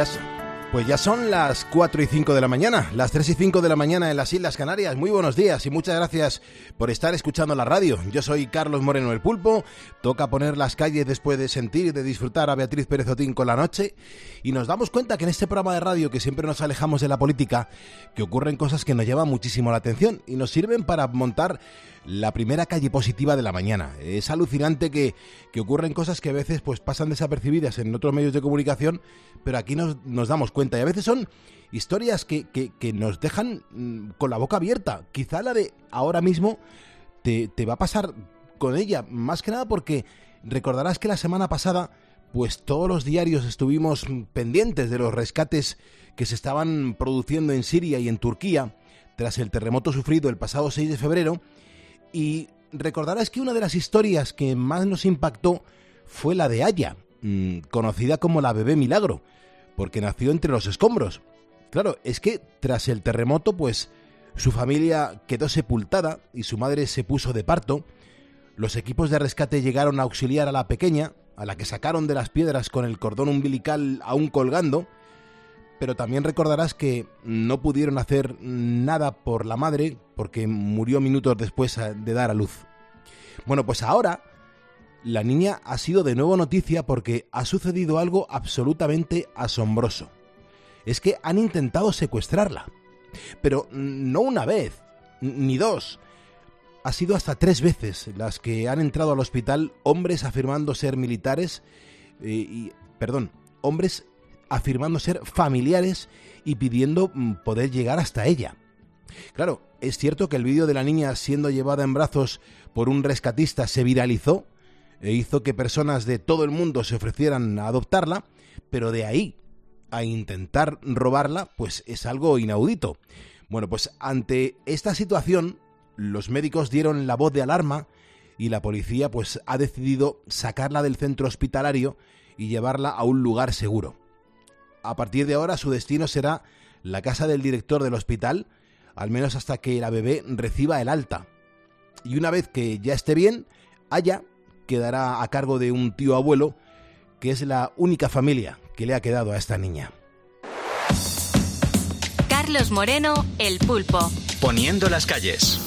Ya, pues ya son las 4 y 5 de la mañana, las 3 y 5 de la mañana en las Islas Canarias. Muy buenos días y muchas gracias por estar escuchando la radio. Yo soy Carlos Moreno el Pulpo. Toca poner las calles después de sentir y de disfrutar a Beatriz Pérez Otín con la noche. Y nos damos cuenta que en este programa de radio, que siempre nos alejamos de la política, que ocurren cosas que nos llaman muchísimo la atención y nos sirven para montar la primera calle positiva de la mañana. Es alucinante que, que, ocurren cosas que a veces pues pasan desapercibidas en otros medios de comunicación, pero aquí nos, nos damos cuenta. Y a veces son historias que, que, nos dejan mm, con la boca abierta. Quizá la de ahora mismo te, te va a pasar con ella, más que nada porque recordarás que la semana pasada pues todos los diarios estuvimos pendientes de los rescates que se estaban produciendo en Siria y en Turquía tras el terremoto sufrido el pasado 6 de febrero. Y recordarás que una de las historias que más nos impactó fue la de Aya, mm, conocida como la bebé milagro, porque nació entre los escombros. Claro, es que tras el terremoto, pues su familia quedó sepultada y su madre se puso de parto. Los equipos de rescate llegaron a auxiliar a la pequeña, a la que sacaron de las piedras con el cordón umbilical aún colgando, pero también recordarás que no pudieron hacer nada por la madre porque murió minutos después de dar a luz. Bueno, pues ahora la niña ha sido de nuevo noticia porque ha sucedido algo absolutamente asombroso. Es que han intentado secuestrarla. Pero no una vez, ni dos. Ha sido hasta tres veces las que han entrado al hospital hombres afirmando ser militares eh, y, perdón, hombres afirmando ser familiares y pidiendo mm, poder llegar hasta ella. Claro, es cierto que el vídeo de la niña siendo llevada en brazos por un rescatista se viralizó e hizo que personas de todo el mundo se ofrecieran a adoptarla, pero de ahí a intentar robarla, pues es algo inaudito. Bueno, pues ante esta situación, los médicos dieron la voz de alarma y la policía pues ha decidido sacarla del centro hospitalario y llevarla a un lugar seguro. A partir de ahora su destino será la casa del director del hospital, al menos hasta que la bebé reciba el alta. Y una vez que ya esté bien, Aya quedará a cargo de un tío abuelo, que es la única familia que le ha quedado a esta niña. Carlos Moreno, El Pulpo. Poniendo las calles.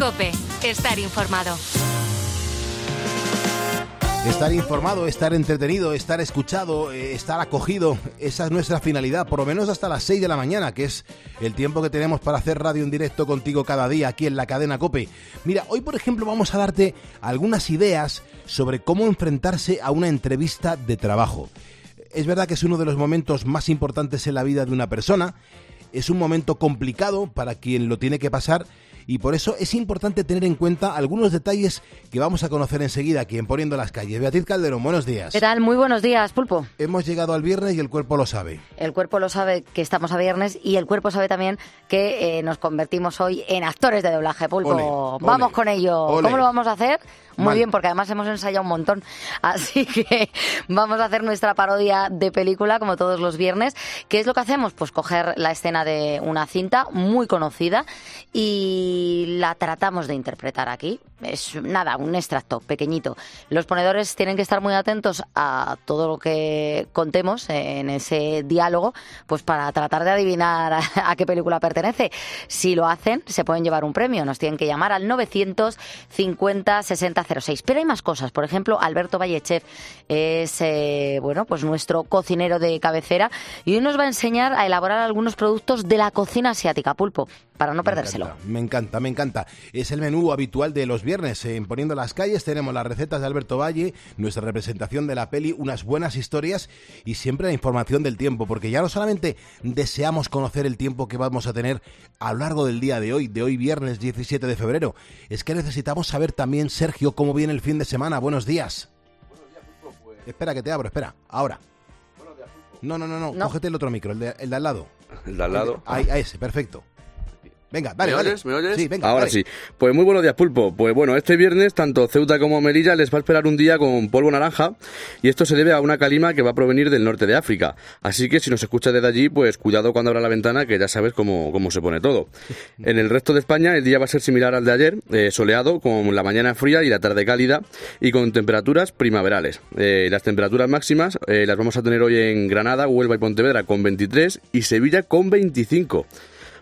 Cope, estar informado. Estar informado, estar entretenido, estar escuchado, eh, estar acogido, esa es nuestra finalidad, por lo menos hasta las 6 de la mañana, que es el tiempo que tenemos para hacer radio en directo contigo cada día aquí en la cadena Cope. Mira, hoy por ejemplo vamos a darte algunas ideas sobre cómo enfrentarse a una entrevista de trabajo. Es verdad que es uno de los momentos más importantes en la vida de una persona, es un momento complicado para quien lo tiene que pasar y por eso es importante tener en cuenta algunos detalles que vamos a conocer enseguida aquí en Poniendo las Calles. Beatriz Calderón, buenos días. ¿Qué tal? Muy buenos días, Pulpo. Hemos llegado al viernes y el cuerpo lo sabe. El cuerpo lo sabe que estamos a viernes y el cuerpo sabe también que eh, nos convertimos hoy en actores de doblaje, Pulpo. Ole, ole, vamos con ello. ole. ¿Cómo lo vamos a hacer? Muy bien, porque además hemos ensayado un montón. Así que vamos a hacer nuestra parodia de película, como todos los viernes. ¿Qué es lo que hacemos? Pues coger la escena de una cinta muy conocida y la tratamos de interpretar aquí. Es nada, un extracto pequeñito. Los ponedores tienen que estar muy atentos a todo lo que contemos en ese diálogo, pues para tratar de adivinar a, a qué película pertenece. Si lo hacen, se pueden llevar un premio. Nos tienen que llamar al 950 6006. Pero hay más cosas. Por ejemplo, Alberto Vallechef es eh, bueno, pues nuestro cocinero de cabecera y hoy nos va a enseñar a elaborar algunos productos de la cocina asiática, pulpo, para no perdérselo. Me encanta, me encanta. Es el menú habitual de los viernes. En Poniendo las Calles tenemos las recetas de Alberto Valle, nuestra representación de la peli, unas buenas historias y siempre la información del tiempo, porque ya no solamente deseamos conocer el tiempo que vamos a tener a lo largo del día de hoy, de hoy viernes 17 de febrero, es que necesitamos saber también, Sergio, cómo viene el fin de semana. Buenos días. Espera que te abro, espera. Ahora. No, no, no, no, No. Cógete el otro micro, el de, el de al lado. El de al lado. Ahí, a ese, perfecto. Venga, vale, ¿Me vale. oyes? ¿Me oyes? Sí, venga, Ahora sí. Pues muy buenos días, Pulpo. Pues bueno, este viernes tanto Ceuta como Melilla les va a esperar un día con polvo naranja y esto se debe a una calima que va a provenir del norte de África. Así que si nos escuchas desde allí, pues cuidado cuando abra la ventana que ya sabes cómo, cómo se pone todo. En el resto de España el día va a ser similar al de ayer, eh, soleado, con la mañana fría y la tarde cálida y con temperaturas primaverales. Eh, las temperaturas máximas eh, las vamos a tener hoy en Granada, Huelva y Pontevedra con 23 y Sevilla con 25.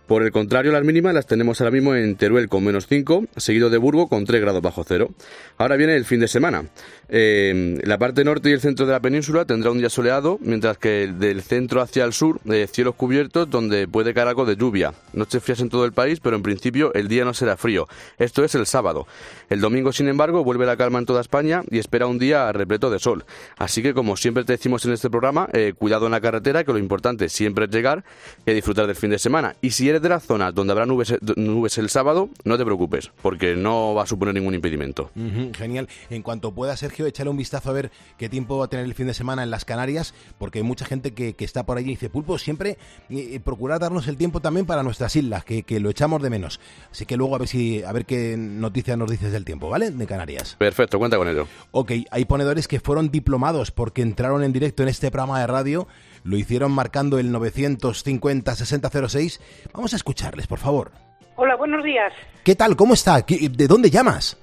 Por el contrario, las mínimas las tenemos ahora mismo en Teruel con menos 5, seguido de Burgo con 3 grados bajo cero. Ahora viene el fin de semana. Eh, la parte norte y el centro de la península tendrá un día soleado, mientras que el del centro hacia el sur, eh, cielos cubiertos donde puede caer algo de lluvia. Noches frías en todo el país, pero en principio el día no será frío. Esto es el sábado. El domingo, sin embargo, vuelve la calma en toda España y espera un día repleto de sol. Así que, como siempre te decimos en este programa, eh, cuidado en la carretera, que lo importante siempre es llegar y disfrutar del fin de semana. Y si eres de las zonas donde habrá nubes, nubes el sábado, no te preocupes, porque no va a suponer ningún impedimento. Genial. En cuanto pueda, Sergio, échale un vistazo a ver qué tiempo va a tener el fin de semana en las Canarias, porque hay mucha gente que, que está por allí y dice, Pulpo, siempre eh, eh, procurar darnos el tiempo también para nuestras islas, que, que lo echamos de menos. Así que luego a ver si a ver qué noticias nos dices del tiempo, ¿vale? De Canarias. Perfecto, cuenta con ello. Ok, hay ponedores que fueron diplomados porque entraron en directo en este programa de radio, lo hicieron marcando el 950-6006. Vamos a escucharles, por favor. Hola, buenos días. ¿Qué tal? ¿Cómo está? ¿Qué- ¿De dónde llamas?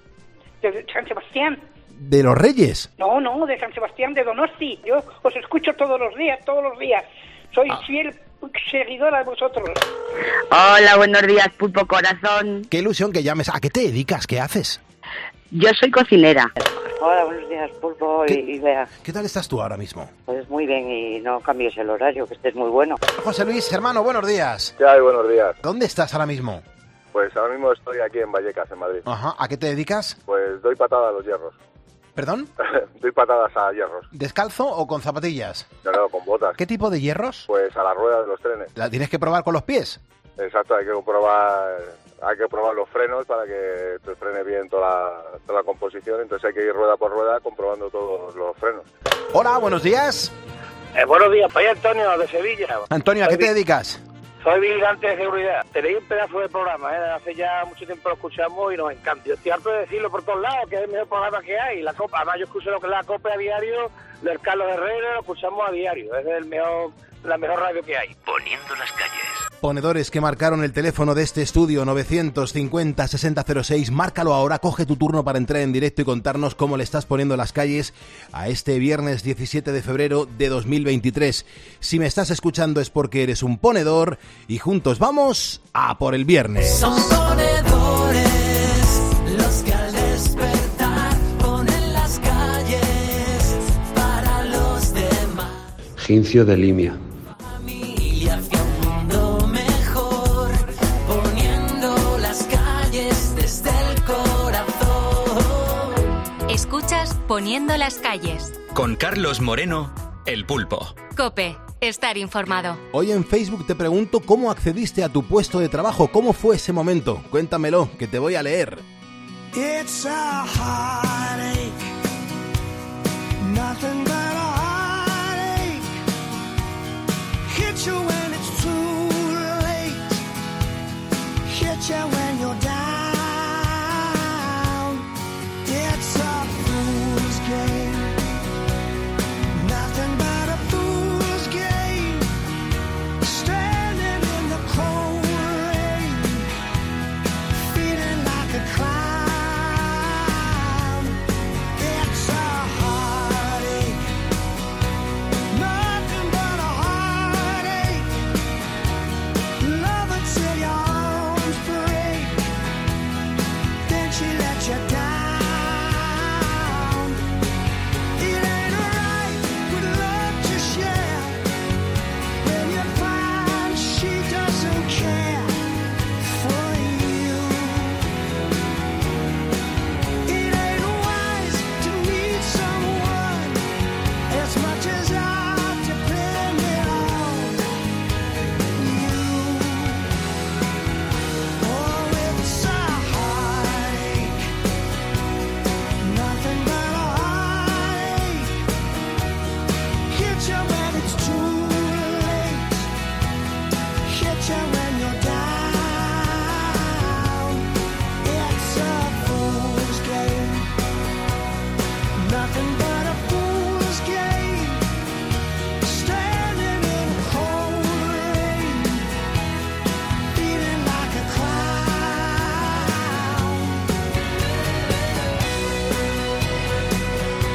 De San Sebastián. ¿De los Reyes? No, no, de San Sebastián de Donosti. Yo os escucho todos los días, todos los días. Soy Ah. fiel seguidora de vosotros. Hola, buenos días, Pulpo Corazón. Qué ilusión que llames. ¿A qué te dedicas? ¿Qué haces? Yo soy cocinera. Hola, buenos días, Pulpo y, Bea. ¿Qué tal estás tú ahora mismo? Pues muy bien y no cambies el horario, que estés muy bueno. José Luis, hermano, buenos días. ¿Qué hay? Buenos días. ¿Dónde estás ahora mismo? Pues ahora mismo estoy aquí en Vallecas, en Madrid. Ajá. ¿A qué te dedicas? Pues doy patadas a los hierros. ¿Perdón? doy patadas a hierros. ¿Descalzo o con zapatillas? No, no, con botas. ¿Qué tipo de hierros? Pues a la rueda de los trenes. ¿La tienes que probar con los pies? Exacto, hay que probar, hay que probar los frenos para que te frene bien toda la, toda la composición. Entonces hay que ir rueda por rueda comprobando todos los frenos. Hola, buenos días. Eh, buenos días, soy Antonio de Sevilla. Antonio, ¿a qué te dedicas? Soy vigilante de seguridad. Tenéis un pedazo de programa, ¿eh? Hace ya mucho tiempo lo escuchamos y nos encanta. Yo estoy harto de decirlo por todos lados, que es el mejor programa que hay. La Copa, además yo escucho lo que es la Copa a diario, del Carlos Herrera, lo escuchamos a diario. Es el mejor, la mejor radio que hay. Poniendo las calles. Ponedores que marcaron el teléfono de este estudio 950-6006, márcalo ahora, coge tu turno para entrar en directo y contarnos cómo le estás poniendo las calles a este viernes 17 de febrero de 2023. Si me estás escuchando es porque eres un ponedor y juntos vamos a por el viernes. Son ponedores los que al despertar ponen las calles para los demás. Gincio de Limia. Poniendo las calles. Con Carlos Moreno, El Pulpo. Cope, estar informado. Hoy en Facebook te pregunto cómo accediste a tu puesto de trabajo, cómo fue ese momento. Cuéntamelo, que te voy a leer. It's a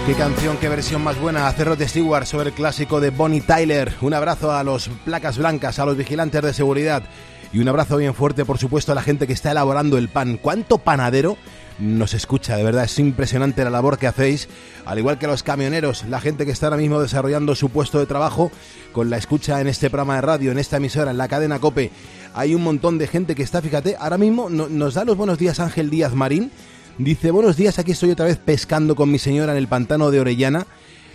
Qué canción, qué versión más buena. Hacer Rod Stewart sobre el clásico de Bonnie Tyler. Un abrazo a los placas blancas, a los vigilantes de seguridad. Y un abrazo bien fuerte, por supuesto, a la gente que está elaborando el pan. ¿Cuánto panadero nos escucha? De verdad, es impresionante la labor que hacéis. Al igual que los camioneros, la gente que está ahora mismo desarrollando su puesto de trabajo con la escucha en este programa de radio, en esta emisora, en la cadena Cope. Hay un montón de gente que está, fíjate, ahora mismo no- nos da los buenos días Ángel Díaz Marín. Dice, buenos días, aquí estoy otra vez pescando con mi señora en el pantano de Orellana.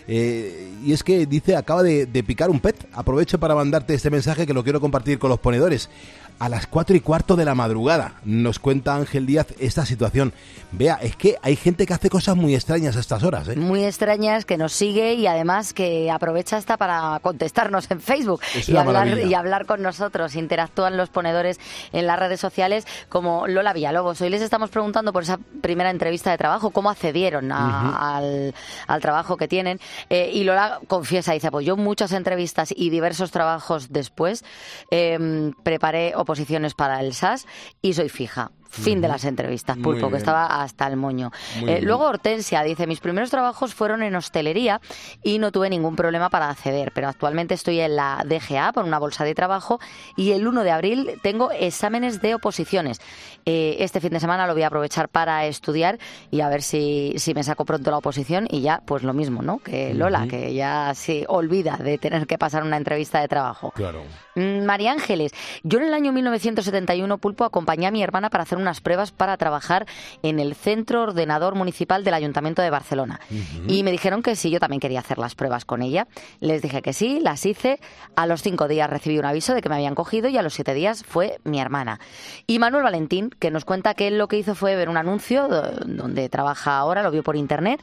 Eh, y es que dice, acaba de, de picar un pet. Aprovecho para mandarte este mensaje que lo quiero compartir con los ponedores. A las cuatro y cuarto de la madrugada nos cuenta Ángel Díaz esta situación. Vea, es que hay gente que hace cosas muy extrañas a estas horas. ¿eh? Muy extrañas, que nos sigue y además que aprovecha hasta para contestarnos en Facebook Es y hablar, y hablar con nosotros. Interactúan los ponedores en las redes sociales como Lola Villalobos. Hoy les estamos preguntando por esa primera entrevista de trabajo, cómo accedieron a- al, al trabajo que tienen. Eh, y Lola confiesa, dice, pues yo muchas entrevistas y diversos trabajos después eh, preparé oposiciones para el SAS y soy fija. Fin de Ujú. las entrevistas, Pulpo, que estaba hasta el moño. Eh, luego Hortensia dice, mis primeros trabajos fueron en hostelería y no tuve ningún problema para acceder, pero actualmente estoy en la DGA por una bolsa de trabajo y el 1 de abril tengo exámenes de oposiciones. Eh, este fin de semana lo voy a aprovechar para estudiar y a ver si, si me saco pronto la oposición y ya, pues lo mismo, ¿no? Que Lola, Ujú. que ya se olvida de tener que pasar una entrevista de trabajo. Claro. Mm, María Ángeles, yo en el año 1971, Pulpo, acompañé a mi hermana para hacer unas pruebas para trabajar en el Centro Ordenador Municipal del Ayuntamiento de Barcelona. Y me dijeron que sí, yo también quería hacer las pruebas con ella. Les dije que sí, las hice. A los cinco días recibí un aviso de que me habían cogido y a los siete días fue mi hermana. Y Manuel Valentín, que nos cuenta que él lo que hizo fue ver un anuncio do- donde trabaja ahora, lo vio por internet.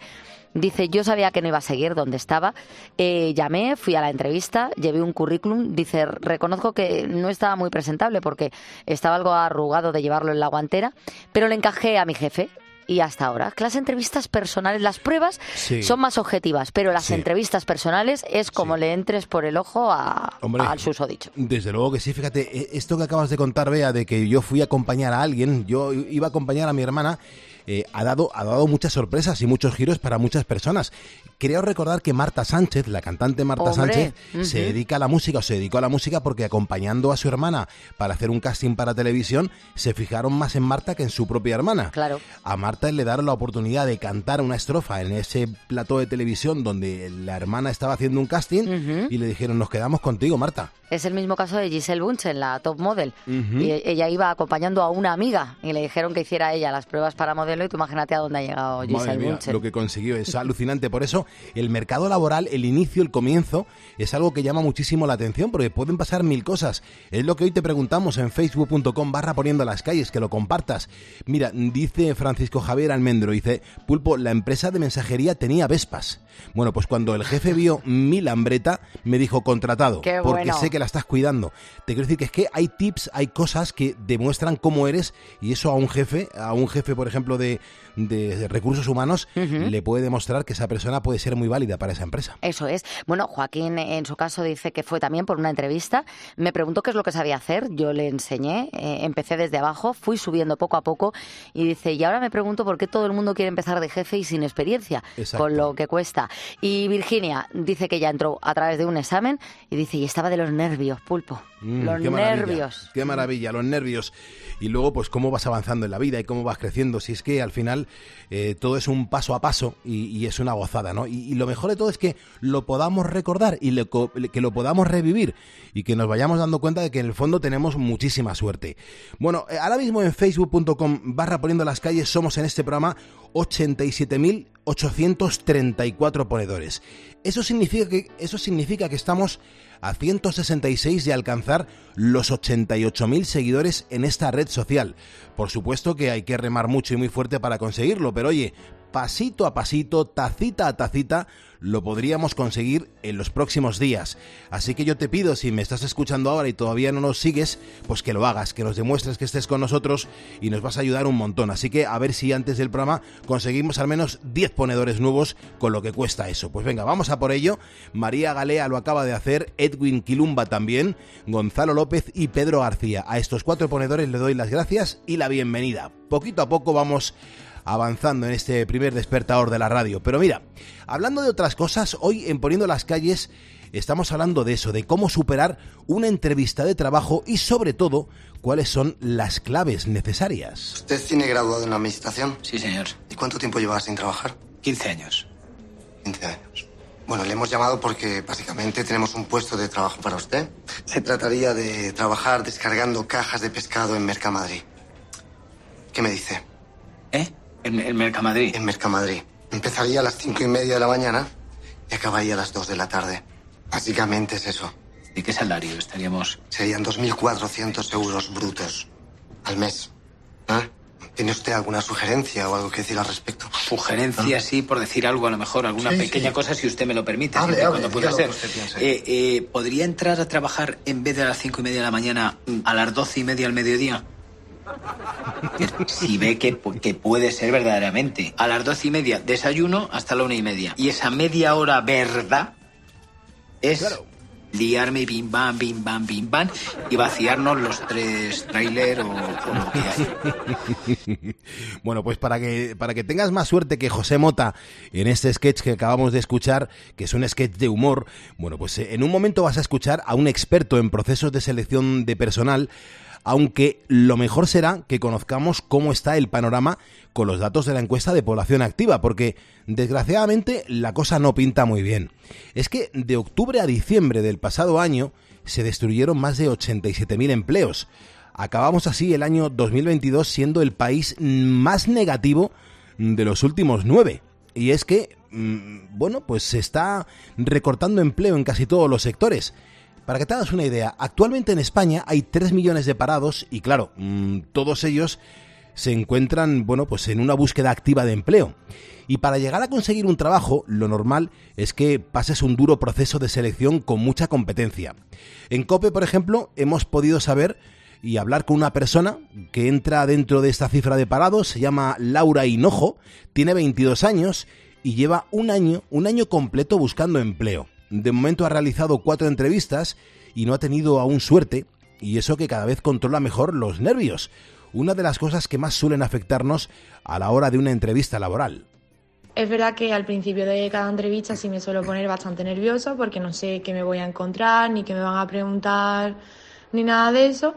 Dice, yo sabía que no iba a seguir donde estaba. Eh, llamé, fui a la entrevista, llevé un currículum. Dice, reconozco que no estaba muy presentable porque estaba algo arrugado de llevarlo en la guantera, pero le encajé a mi jefe. Y hasta ahora, las entrevistas personales, las pruebas Sí. son más objetivas, pero las Sí. entrevistas personales es como le entres por el ojo a- Hombre. al susodicho. Desde luego que sí, fíjate, eh, esto que acabas de contar, Bea, de que yo fui a acompañar a alguien, yo iba a acompañar a mi hermana, eh, ha, dado, ha dado muchas sorpresas y muchos giros para muchas personas. Creo recordar que Marta Sánchez, la cantante Marta Hombre, Sánchez, se dedica a la música o se dedicó a la música porque acompañando a su hermana para hacer un casting para televisión, se fijaron más en Marta que en su propia hermana. Claro. A Marta le dieron la oportunidad de cantar una estrofa en ese plató de televisión donde la hermana estaba haciendo un casting y le dijeron, nos quedamos contigo, Marta. Es el mismo caso de Giselle Bunchen, la top model. Y ella iba acompañando a una amiga y le dijeron que hiciera ella las pruebas para modelo y tú imagínate a dónde ha llegado Madre Giselle mía, Bunchen. lo que consiguió es alucinante. Por eso, el mercado laboral, el inicio, el comienzo, es algo que llama muchísimo la atención porque pueden pasar mil cosas. Es lo que hoy te preguntamos en facebook.com barra poniendo las calles, que lo compartas. Mira, dice Francisco Javier Almendro, dice, Pulpo, la empresa de mensajería tenía Vespas. Bueno, pues cuando el jefe vio mi lambreta, me dijo contratado, Qué porque bueno. sé que la estás cuidando. Te quiero decir que es que hay tips, hay cosas que demuestran cómo eres y eso a un jefe, a un jefe, por ejemplo, de, de recursos humanos, le puede demostrar que esa persona puede ser muy válida para esa empresa. Eso es. Bueno, Joaquín en su caso dice que fue también por una entrevista. Me preguntó qué es lo que sabía hacer. Yo le enseñé. eh, empecé desde abajo, fui subiendo poco a poco y dice, y ahora me pregunto por qué todo el mundo quiere empezar de jefe y sin experiencia, Exacto. con lo que cuesta. Y Virginia dice que ya entró a través de un examen y dice, y estaba de los nervios, pulpo. Mm, los qué maravilla, nervios. Qué maravilla, los nervios. Y luego, pues, cómo vas avanzando en la vida y cómo vas creciendo. Si es que al final eh, todo es un paso a paso y, y es una gozada, ¿no? Y, lo mejor de todo es que lo podamos recordar y que lo podamos revivir y que nos vayamos dando cuenta de que en el fondo tenemos muchísima suerte. Bueno, eh, ahora mismo en facebook.com barra poniendo las calles somos en este programa 87.834 ponedores. Eso significa que, eso significa que estamos a 166 de alcanzar los 88.000 seguidores en esta red social. Por supuesto que hay que remar mucho y muy fuerte para conseguirlo, pero oye, pasito a pasito, tacita a tacita, lo podríamos conseguir en los próximos días. Así que yo te pido, si me estás escuchando ahora y todavía no nos sigues, pues que lo hagas, que nos demuestres que estés con nosotros y nos vas a ayudar un montón. Así que a ver si antes del programa conseguimos al menos 10 ponedores nuevos con lo que cuesta eso. Pues venga, vamos a por ello. María Galea lo acaba de hacer, Edwin Quilumba también, Gonzalo López y Pedro García. A estos cuatro ponedores le doy las gracias y la bienvenida. Poquito a poco vamos avanzando en este primer despertador de la radio. Pero mira, hablando de otras cosas, hoy en Poniendo las calles estamos hablando de eso, de cómo superar una entrevista de trabajo y sobre todo cuáles son las claves necesarias. ¿Usted tiene graduado en administración? Sí, señor. ¿Y cuánto tiempo lleva sin trabajar? 15 años. 15 años. Bueno, le hemos llamado porque básicamente tenemos un puesto de trabajo para usted. Se trataría de trabajar descargando cajas de pescado en Mercamadrid. ¿Qué me dice? ¿Eh? ¿En, en Mercamadrid? En Mercamadrid. Empezaría a las cinco y media de la mañana y acabaría a las dos de la tarde. Básicamente es eso. ¿De qué salario estaríamos? Serían 2.400 euros brutos al mes. ¿Eh? ¿Tiene usted alguna sugerencia o algo que decir al respecto? Sugerencia, sí, por decir algo, a lo mejor, alguna Sí, pequeña sí. cosa, si usted me lo permite. Hable, hable, cuando pueda ser. Eh, eh, ¿Podría entrar a trabajar en vez de a las cinco y media de la mañana mm, a las doce y media al mediodía? Si ve que, que puede ser verdaderamente. A las doce y media, desayuno hasta la una y media. Y esa media hora verdad es liarme bim bam, bim bam, bim bam y vaciarnos los tres trailer o, o lo que hay. bueno, pues para que, para que tengas más suerte que José Mota en este sketch que acabamos de escuchar, que es un sketch de humor, bueno, pues eh, en un momento vas a escuchar a un experto en procesos de selección de personal, aunque lo mejor será que conozcamos cómo está el panorama con los datos de la encuesta de población activa, porque desgraciadamente la cosa no pinta muy bien. Es que de octubre a diciembre del pasado año se destruyeron más de 87.000 empleos. Acabamos así el año 2022 siendo el país más negativo de los últimos nueve. Y es que, mm, bueno, pues se está recortando empleo en casi todos los sectores. Para que te hagas una idea, actualmente en España hay 3 millones de parados y claro, mm, todos ellos se encuentran, bueno, pues en una búsqueda activa de empleo. Y para llegar a conseguir un trabajo, lo normal es que pases un duro proceso de selección con mucha competencia. En COPE, por ejemplo, hemos podido saber y hablar con una persona que entra dentro de esta cifra de parados, se llama Laura Hinojo, tiene 22 años y lleva un año, un año completo buscando empleo. De momento ha realizado cuatro entrevistas y no ha tenido aún suerte, y eso que cada vez controla mejor los nervios, una de las cosas que más suelen afectarnos a la hora de una entrevista laboral. Es verdad que al principio de cada entrevista sí me suelo poner bastante nerviosa porque no sé qué me voy a encontrar, ni qué me van a preguntar, ni nada de eso.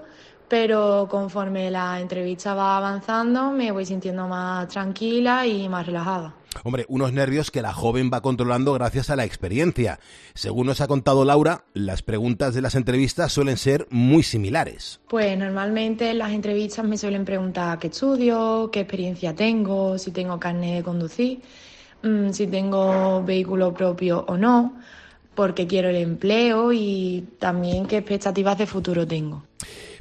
Pero conforme la entrevista va avanzando, me voy sintiendo más tranquila y más relajada. Hombre, unos nervios que la joven va controlando gracias a la experiencia. Según nos ha contado Laura, las preguntas de las entrevistas suelen ser muy similares. Pues normalmente en las entrevistas me suelen preguntar qué estudio, qué experiencia tengo, si tengo carne de conducir, mm, si tengo vehículo propio o no, por qué quiero el empleo y también qué expectativas de futuro tengo.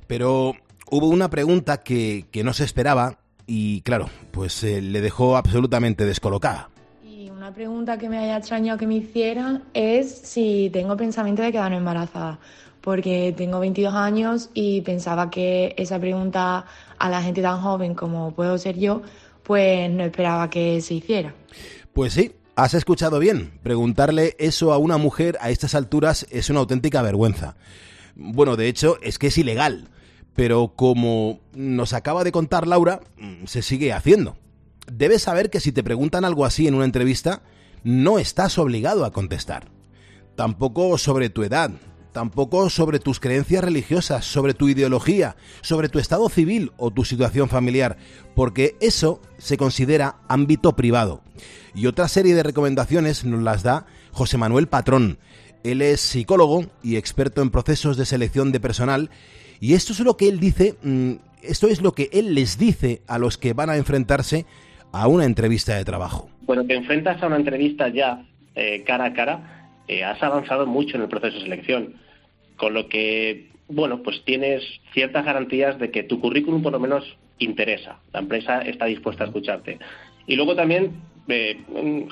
Pero hubo una pregunta que, que no se esperaba y claro, pues eh, le dejó absolutamente descolocada. Y una pregunta que me haya extrañado que me hicieran es si tengo pensamiento de quedarme embarazada, porque tengo 22 años y pensaba que esa pregunta a la gente tan joven como puedo ser yo, pues no esperaba que se hiciera. Pues sí, has escuchado bien. Preguntarle eso a una mujer a estas alturas es una auténtica vergüenza. Bueno, de hecho, es que es ilegal. Pero como nos acaba de contar Laura, mm, se sigue haciendo. Debes saber que si te preguntan algo así en una entrevista, no estás obligado a contestar. Tampoco sobre tu edad, tampoco sobre tus creencias religiosas, sobre tu ideología, sobre tu estado civil o tu situación familiar, porque eso se considera ámbito privado. Y otra serie de recomendaciones nos las da José Manuel Patrón. Él es psicólogo y experto en procesos de selección de personal y esto es lo que él dice, mm, esto es lo que él les dice a los que van a enfrentarse a una entrevista de trabajo. Cuando te enfrentas a una entrevista ya eh, cara a cara, eh, has avanzado mucho en el proceso de selección, con lo que, bueno, pues tienes ciertas garantías de que tu currículum por lo menos interesa, la empresa está dispuesta a escucharte. Y luego también, eh,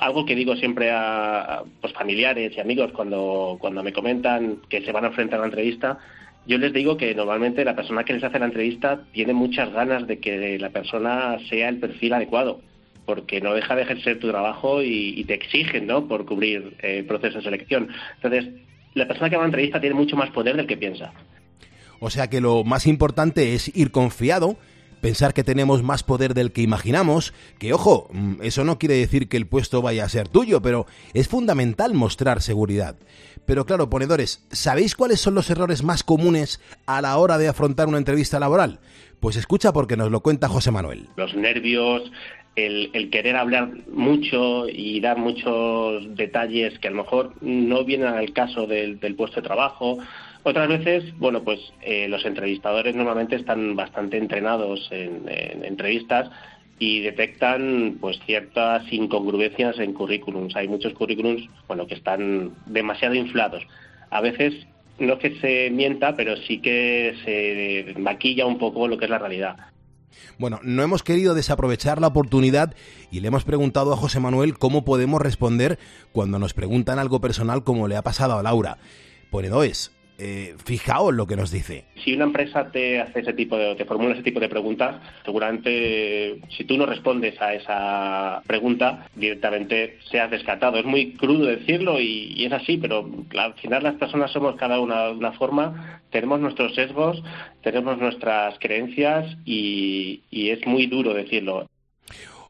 algo que digo siempre a, a, pues, familiares y amigos cuando, cuando me comentan que se van a enfrentar a la entrevista, yo les digo que normalmente la persona que les hace la entrevista tiene muchas ganas de que la persona sea el perfil adecuado, porque no deja de ejercer tu trabajo y, te exigen ¿no? por cubrir eh, el proceso de selección. Entonces, la persona que va a la entrevista tiene mucho más poder del que piensa. O sea que lo más importante es ir confiado, pensar que tenemos más poder del que imaginamos, que ojo, mm, eso no quiere decir que el puesto vaya a ser tuyo, pero es fundamental mostrar seguridad. Pero claro, ponedores, ¿sabéis cuáles son los errores más comunes a la hora de afrontar una entrevista laboral? Pues escucha porque nos lo cuenta José Manuel. Los nervios, el, querer hablar mucho y dar muchos detalles que a lo mejor no vienen al caso del puesto de trabajo. Otras veces, bueno, pues eh, los entrevistadores normalmente están bastante entrenados en, en entrevistas y detectan pues ciertas incongruencias en currículums. Hay muchos currículums, bueno, que están demasiado inflados. A veces no que se mienta, pero sí que se maquilla un poco lo que es la realidad. Bueno, no hemos querido desaprovechar la oportunidad y le hemos preguntado a José Manuel cómo podemos responder cuando nos preguntan algo personal como le ha pasado a Laura. Ponedores, eh, fijaos lo que nos dice. Si una empresa te hace ese tipo de, te formula ese tipo de preguntas, seguramente si tú no respondes a esa pregunta, directamente seas descartado. Es muy crudo decirlo y, es así, pero al final las personas somos cada una de una forma, tenemos nuestros sesgos, tenemos nuestras creencias y es muy duro decirlo.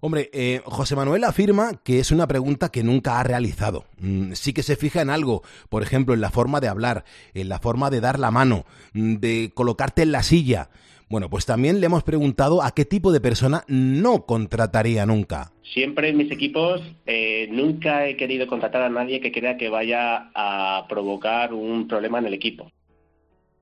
Hombre, eh, José Manuel afirma que es una pregunta que nunca ha realizado. Mm, sí que se fija en algo, por ejemplo, en la forma de hablar, en la forma de dar la mano, mm, de colocarte en la silla. Bueno, pues también le hemos preguntado a qué tipo de persona no contrataría nunca. Siempre en mis equipos eh, nunca he querido contratar a nadie que crea que vaya a provocar un problema en el equipo.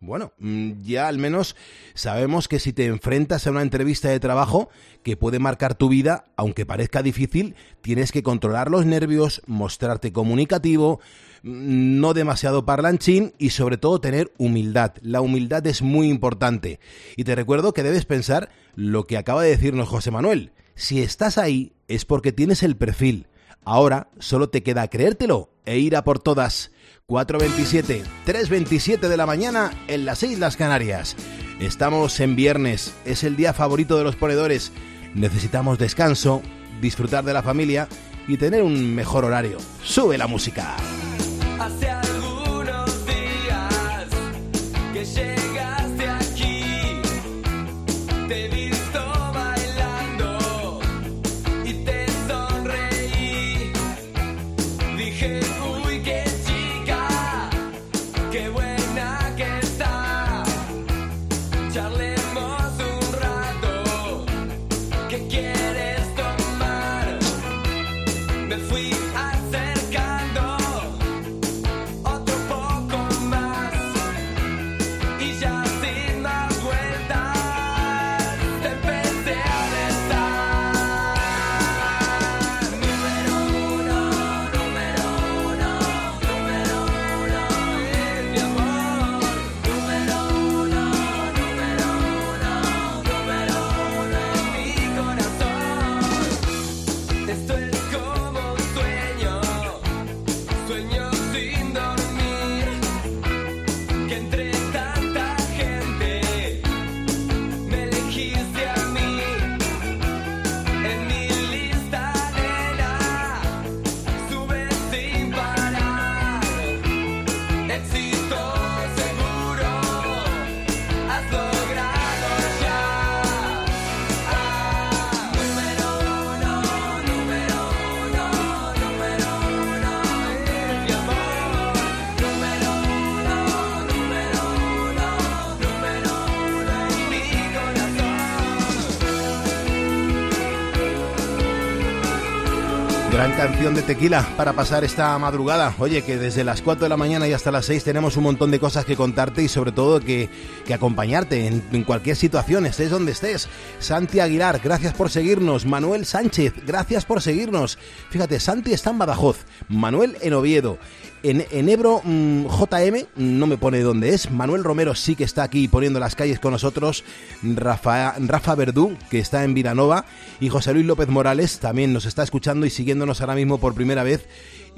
Bueno, mm, ya al menos sabemos que si te enfrentas a una entrevista de trabajo que puede marcar tu vida, aunque parezca difícil, tienes que controlar los nervios, mostrarte comunicativo, mm, no demasiado parlanchín y sobre todo tener humildad. La humildad es muy importante. Y te recuerdo que debes pensar lo que acaba de decirnos José Manuel. Si estás ahí es porque tienes el perfil. Ahora solo te queda creértelo e ir a por todas. 4.27, 3.27 de la mañana en las Islas Canarias. Estamos en viernes, es el día favorito de los ponedores. Necesitamos descanso, disfrutar de la familia y tener un mejor horario. Sube la música. Gran canción de tequila para pasar esta madrugada. Oye, que desde las 4 de la mañana y hasta las 6 tenemos un montón de cosas que contarte y sobre todo que, acompañarte en, en cualquier situación, estés donde estés. Santi Aguilar, gracias por seguirnos. Manuel Sánchez, gracias por seguirnos. Fíjate, Santi está en Badajoz, Manuel en Oviedo. En, en Ebro, mm, JM, no me pone dónde es. Manuel Romero sí que está aquí poniendo las calles con nosotros. Rafa, Rafa Verdú, que está en Vilanova. Y José Luis López Morales también nos está escuchando y siguiéndonos ahora mismo por primera vez.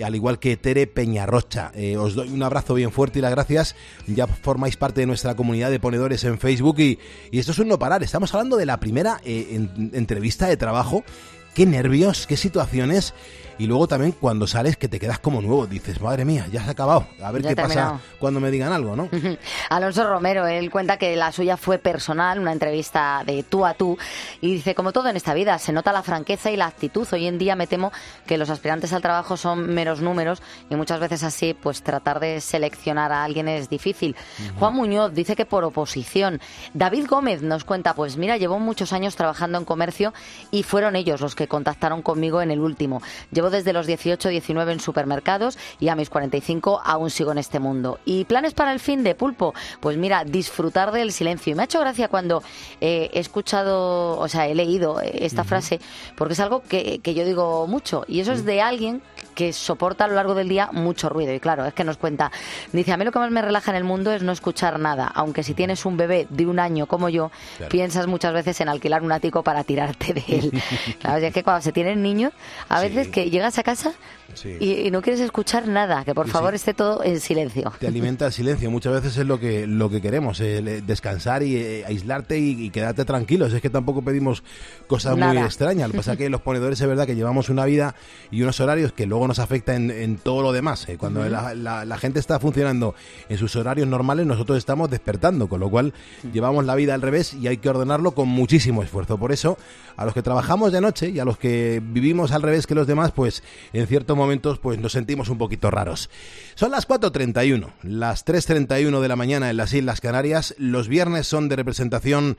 Al igual que Tere Peñarrocha. Eh, os doy un abrazo bien fuerte y las gracias. Ya formáis parte de nuestra comunidad de ponedores en Facebook. Y, y esto es un no parar. Estamos hablando de la primera eh, en- entrevista de trabajo qué nervios, qué situaciones. Y luego también cuando sales que te quedas como nuevo, dices, madre mía, ya se ha acabado. A ver Ya qué terminado. pasa cuando me digan algo, ¿no? Alonso Romero, él cuenta que la suya fue personal, una entrevista de tú a tú, y dice, como todo en esta vida, se nota la franqueza y la actitud. Hoy en día me temo que los aspirantes al trabajo son meros números y muchas veces así, pues tratar de seleccionar a alguien es difícil. Juan Muñoz dice que por oposición. David Gómez nos cuenta, pues mira, llevo muchos años trabajando en comercio y fueron ellos los que contactaron conmigo en el último. Llevo desde los 18, 19 en supermercados y a mis 45 aún sigo en este mundo. ¿Y planes para el fin de pulpo? Pues mira, disfrutar del silencio. Y me ha hecho gracia cuando eh, he escuchado, o sea, he leído esta frase, porque es algo que, que yo digo mucho. Y eso es de alguien que soporta a lo largo del día mucho ruido. Y claro, es que nos cuenta, dice, a mí lo que más me relaja en el mundo es no escuchar nada. Aunque si tienes un bebé de un año como yo, Claro. piensas muchas veces en alquilar un ático para tirarte de él. claro, es que cuando se tienen niños, a veces que llegas a casa Sí. y, y no quieres escuchar nada, que por Y favor sí. esté todo en silencio. Te alimenta el silencio. Muchas veces es lo que, lo que queremos, eh, descansar y eh, aislarte y, y quedarte tranquilos. Es que tampoco pedimos cosas muy extrañas. Lo que pasa es que los ponedores es verdad que llevamos una vida y unos horarios que luego nos afecta en, en todo lo demás. eh. Cuando Ujú. la, la- la gente está funcionando en sus horarios normales, nosotros estamos despertando, con lo cual llevamos la vida al revés y hay que ordenarlo con muchísimo esfuerzo. Por eso, a los que trabajamos de noche y a los que vivimos al revés que los demás, pues en ciertos momentos pues nos sentimos un poquito raros. Son las 4.31, las 3.31 de la mañana en las Islas Canarias. Los viernes son de representación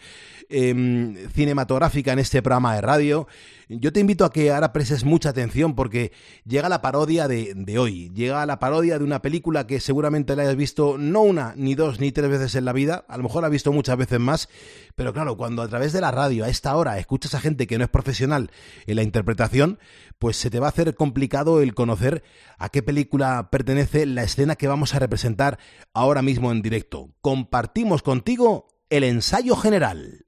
em, cinematográfica en este programa de radio. Yo te invito a que ahora prestes mucha atención porque llega la parodia de, hoy. Llega la parodia de una película que seguramente la hayas visto no una, ni dos, ni tres veces en la vida. A lo mejor la visto muchas veces más. Pero claro, cuando a través de la radio a esta hora escuchas a gente que no es profesional en la interpretación, pues se te va a hacer complicado el conocer a qué película pertenece la escena que vamos a representar ahora mismo en directo. Compartimos contigo el ensayo general.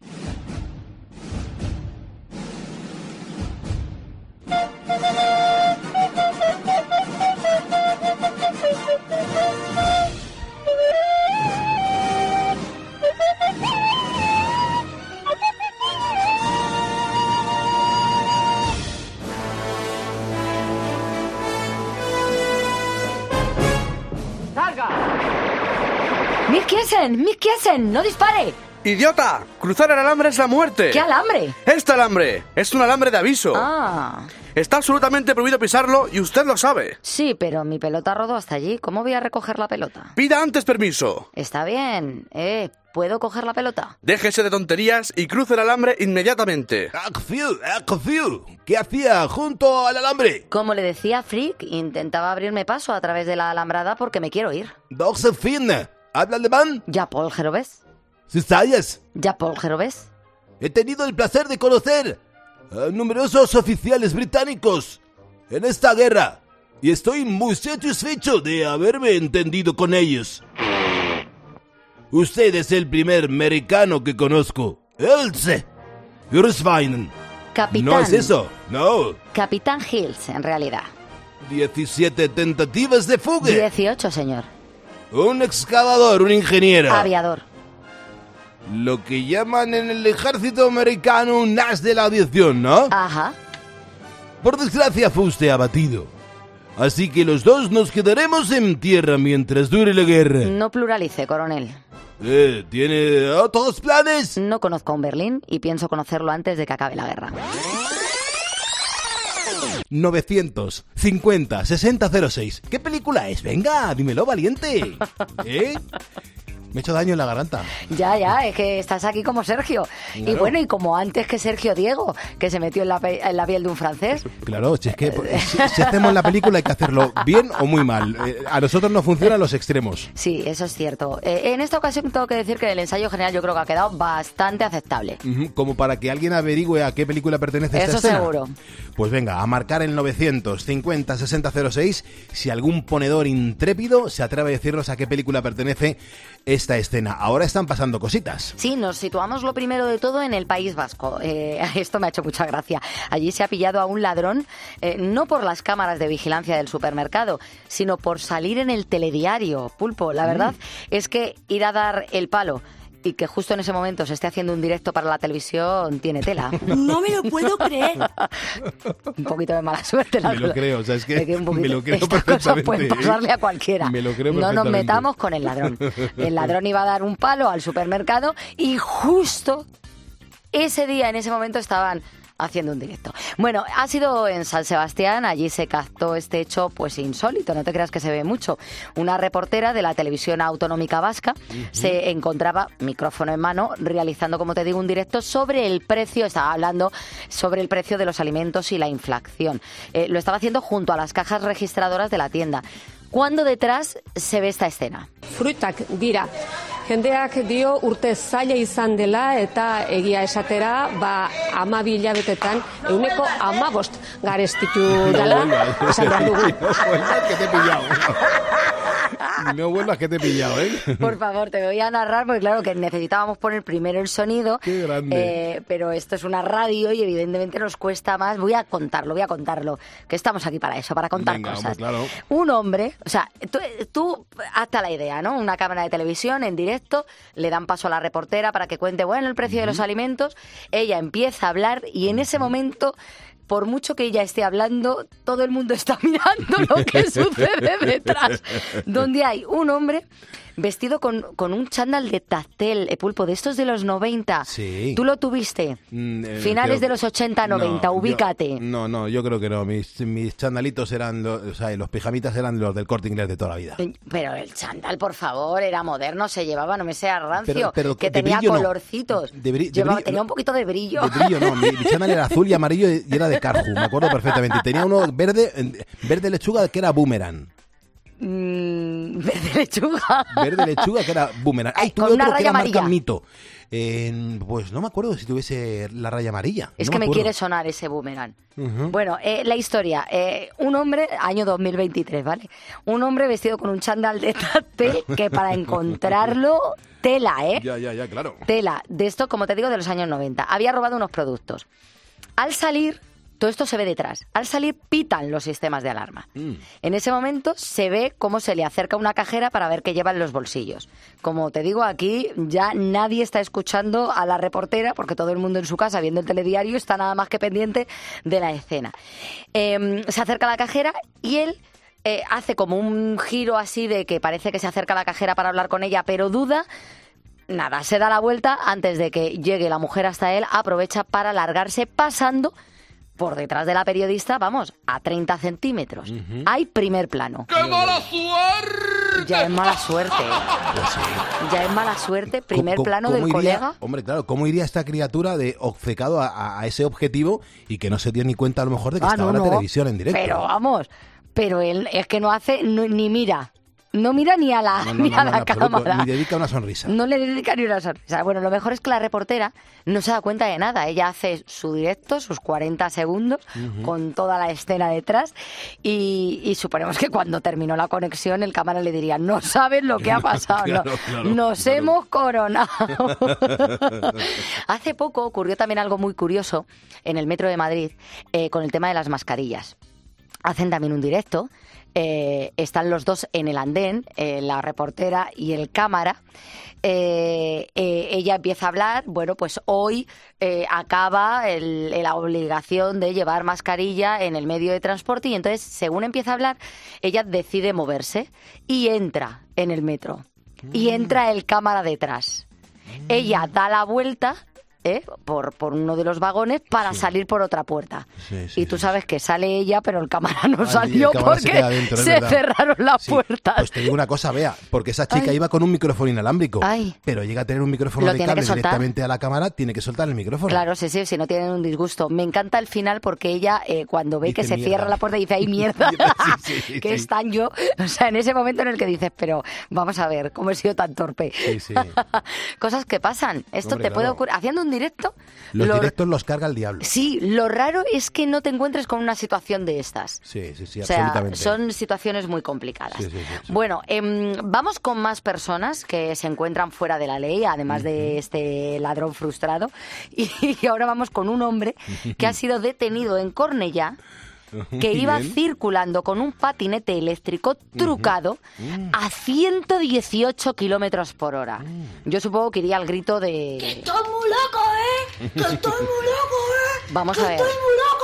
¡Mick Kiesen! ¡No dispare! ¡Idiota! Cruzar el alambre es la muerte. ¿Qué alambre? Este alambre es un alambre de aviso. Ah. Está absolutamente prohibido pisarlo y usted lo sabe. Sí, pero mi pelota rodó hasta allí. ¿Cómo voy a recoger la pelota? Pida antes permiso. Está bien. Eh, ¿puedo coger la pelota? Déjese de tonterías y cruce el alambre inmediatamente. ¡Acción! ¡Acción! ¿Qué hacía junto al alambre? Como le decía Frick, intentaba abrirme paso a través de la alambrada porque me quiero ir. Dogs. ¿Habla alemán? ¿Ya Paul Gerovés? ¿Sí sabes? ¿Ya Paul Gerovés? He tenido el placer de conocer a numerosos oficiales británicos en esta guerra y estoy muy satisfecho de haberme entendido con ellos. Usted es el primer americano que conozco. Else. Gersweinen. Capitán. No es eso, no. Capitán Hills, en realidad. 17 tentativas de fuga. 18, señor. Un excavador, un ingeniero. Aviador. Lo que llaman en el ejército americano un as de la aviación, ¿no? Ajá. Por desgracia fue usted abatido. Así que los dos nos quedaremos en tierra mientras dure la guerra. No pluralice, coronel. Eh, ¿Tiene otros planes? No conozco a un Berlín y pienso conocerlo antes de que acabe la guerra. 950 6006. ¿Qué película es? Venga, dímelo, valiente. ¿Eh? Me he hecho daño en la garganta. Ya, ya, es que estás aquí como Sergio. Y bueno, y como antes que Sergio Diego, que se metió en la, pe- en la piel de un francés. Claro, si es que si, si hacemos la película hay que hacerlo bien o muy mal. Eh, a nosotros no funcionan los extremos. Sí, eso es cierto. Eh, en esta ocasión tengo que decir que el ensayo general yo creo que ha quedado bastante aceptable. Como para que alguien averigüe a qué película pertenece esta Eso escena. seguro. Pues venga, a marcar el 950 6006 si algún ponedor intrépido se atreve a decirnos a qué película pertenece esta escena. Ahora están pasando cositas. Sí, nos situamos lo primero de todo en el País Vasco. Eh, esto me ha hecho mucha gracia. Allí se ha pillado a un ladrón, eh, no por las cámaras de vigilancia del supermercado, sino por salir en el telediario. Pulpo, la verdad es que ir a dar el palo y que justo en ese momento se esté haciendo un directo para la televisión, tiene tela. No me lo puedo creer. un poquito de mala suerte, la Me lo verdad. creo, o sea, es que De que un poquito- me lo creo Estas cosas pueden. ¿eh? pasarle a cualquiera. Me lo creo no nos metamos con el ladrón. El ladrón iba a dar un palo al supermercado y justo ese día, en ese momento, estaban haciendo un directo. Bueno, ha sido en San Sebastián, allí se captó este hecho pues insólito, no te creas que se ve mucho. Una reportera de la televisión autonómica vasca se encontraba, micrófono en mano, realizando, como te digo, un directo sobre el precio, estaba hablando sobre el precio de los alimentos y la inflación. Eh, lo estaba haciendo junto a las cajas registradoras de la tienda. Cuando detrás se ve esta escena. Frutak dira. Jendeak dio urte zaila izan dela eta egia esatera ba amabi hilabetetan euneko amabost garestitu dela. Esan behar dugu. No vuelvas que te he pillado. No vuelvas que te he pillado, ¿eh? Por favor, te voy a narrar porque claro que necesitábamos poner primero el sonido. Qué grande. eh, pero esto es una radio y evidentemente nos cuesta más. Voy a contarlo, voy a contarlo. Que estamos aquí para eso, para contar Venga, cosas. hombre, claro. Un hombre, o sea, tú, tú hazte la idea, ¿no? Una cámara de televisión en directo, le dan paso a la reportera para que cuente, bueno, el precio de los alimentos. Ella empieza a hablar y en ese momento por mucho que ella esté hablando, todo el mundo está mirando lo que sucede detrás. Donde hay un hombre vestido con, con un chándal de tactel, eh, pulpo, de estos de los 90. Sí. Tú lo tuviste. Mm, eh, Finales creo- de los 80, 90, No, yo- ubícate. no, no, yo creo que no. Mis, mis chandalitos eran, lo- o sea, los pijamitas eran los del corte inglés de toda la vida. Pero el chándal, por favor, era moderno, se llevaba, no me sea rancio, Pero- pero que tenía brillo no. colorcitos. De brillo- tenía un poquito de brillo. De brillo, no. Mi, mi chándal era azul y amarillo y era de Carhu, me acuerdo perfectamente. Tenía uno verde, verde lechuga que era boomerang. Mm, verde lechuga. Verde lechuga que era boomerang. Ay, Con tuve una otro que raya era marca amarilla. mito. Pues no me acuerdo si tuviese la raya amarilla. Es no que me, acuerdo. quiere sonar ese boomerang. Ujú. Bueno, eh, la historia. eh, un hombre, año 2023, ¿vale? Un hombre vestido con un chándal de tate que para encontrarlo, tela, ¿eh? Ya, ya, ya, claro. Tela. De esto, como te digo, de los años 90. Había robado unos productos. Al salir, todo esto se ve detrás. Al salir, pitan los sistemas de alarma. En ese momento se ve cómo se le acerca una cajera para ver qué lleva en los bolsillos. Como te digo, aquí ya nadie está escuchando a la reportera porque todo el mundo en su casa viendo el telediario está nada más que pendiente de la escena. Em, se acerca a la cajera y él eh, hace como un giro así de que parece que se acerca a la cajera para hablar con ella, pero duda. Nada, se da la vuelta antes de que llegue la mujer hasta él, aprovecha para largarse pasando por detrás de la periodista, vamos, a 30 centímetros. Hay primer plano. ¡Qué mala suerte! Ya es mala suerte. Ya es mala suerte, primer ¿Cómo- plano del iría- colega. Hombre, claro, ¿cómo iría esta criatura de obcecado a, a- a ese objetivo y que no se dio ni cuenta a lo mejor de que Ah, estaba no, en la no. televisión en directo? Pero vamos, pero él es que no hace no- ni mira. No mira ni a la, No, no, ni no, a la absoluto, cámara. ni dedica una sonrisa. No le dedica ni una sonrisa. Bueno, lo mejor es que la reportera no se da cuenta de nada. Ella hace su directo, sus 40 segundos, con toda la escena detrás. Y, y suponemos que cuando terminó la conexión, el cámara le diría: No sabes lo que ha pasado. no- Claro, claro, Nos claro. hemos coronado. Hace poco ocurrió también algo muy curioso en el metro de Madrid eh, con el tema de las mascarillas. Hacen también un directo. Eh, están los dos en el andén, eh, la reportera y el cámara. Eh, ella empieza a hablar, bueno, pues hoy acaba el- la obligación de llevar mascarilla en el medio de transporte y entonces, según empieza a hablar, ella decide moverse y entra en el metro. Y entra el cámara detrás. Ella da la vuelta ¿eh? por, por uno de los vagones para salir por otra puerta. Sí, sí, y tú sabes que sale ella, pero el cámara no salió cámara porque se cerraron las puertas. Pues te digo una cosa, vea, porque esa chica Ay. iba con un micrófono inalámbrico, Ay. pero llega a tener un micrófono Lo de cable directamente a la cámara, tiene que soltar el micrófono. Claro, sí, sí, si no tienen un disgusto. Me encanta el final porque ella, eh, cuando ve Dice que se mierda. cierra la puerta, dice, ¡ay, mierda! Que están yo. O sea, en ese momento en el que dices, pero vamos a ver, ¿cómo he sido tan torpe? Cosas que pasan. Esto Hombre, te puede claro. ocurrir. Haciendo un directo, Los lo- directos los carga el diablo. Sí, lo raro es que no te encuentres con una situación de estas. Sí, sí, sí, o sea, absolutamente. son situaciones muy complicadas. Sí, sí, sí. Bueno, em, vamos con más personas que se encuentran fuera de la ley, además de este ladrón frustrado. Y, ahora vamos con un hombre que ha sido detenido en Cornellá que iba Bien. circulando con un patinete eléctrico trucado a 118 kilómetros por hora. Yo supongo que iría al grito de... ¡Estás muy loco, eh! ¡Que estoy muy loco, eh! Vamos ¡Que a ver. estoy muy loco!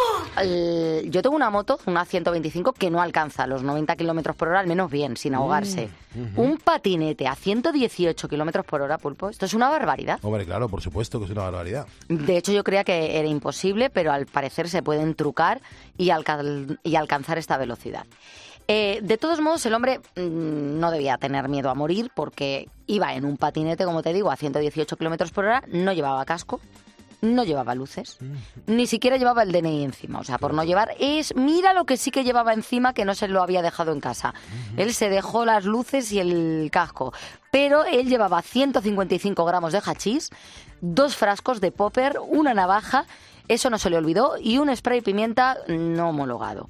El- yo tengo una moto, una 125, que no alcanza los 90 kilómetros por hora, al menos bien, sin ahogarse. Un patinete a 118 kilómetros por hora, pulpo. Esto es una barbaridad. Hombre, claro, por supuesto que es una barbaridad. De hecho, yo creía que era imposible, pero al parecer se pueden trucar y alcanzar esta velocidad. Eh, de todos modos, el hombre mm, no debía tener miedo a morir porque iba en un patinete, como te digo, a 118 kilómetros por hora, no llevaba casco, no llevaba luces, ni siquiera llevaba el DNI encima. O sea, por no llevar es, mira lo que sí que llevaba encima que no se lo había dejado en casa. Él se dejó las luces y el casco, pero él llevaba 155 gramos de hachís, dos frascos de popper, una navaja, eso no se le olvidó, y un spray pimienta no homologado.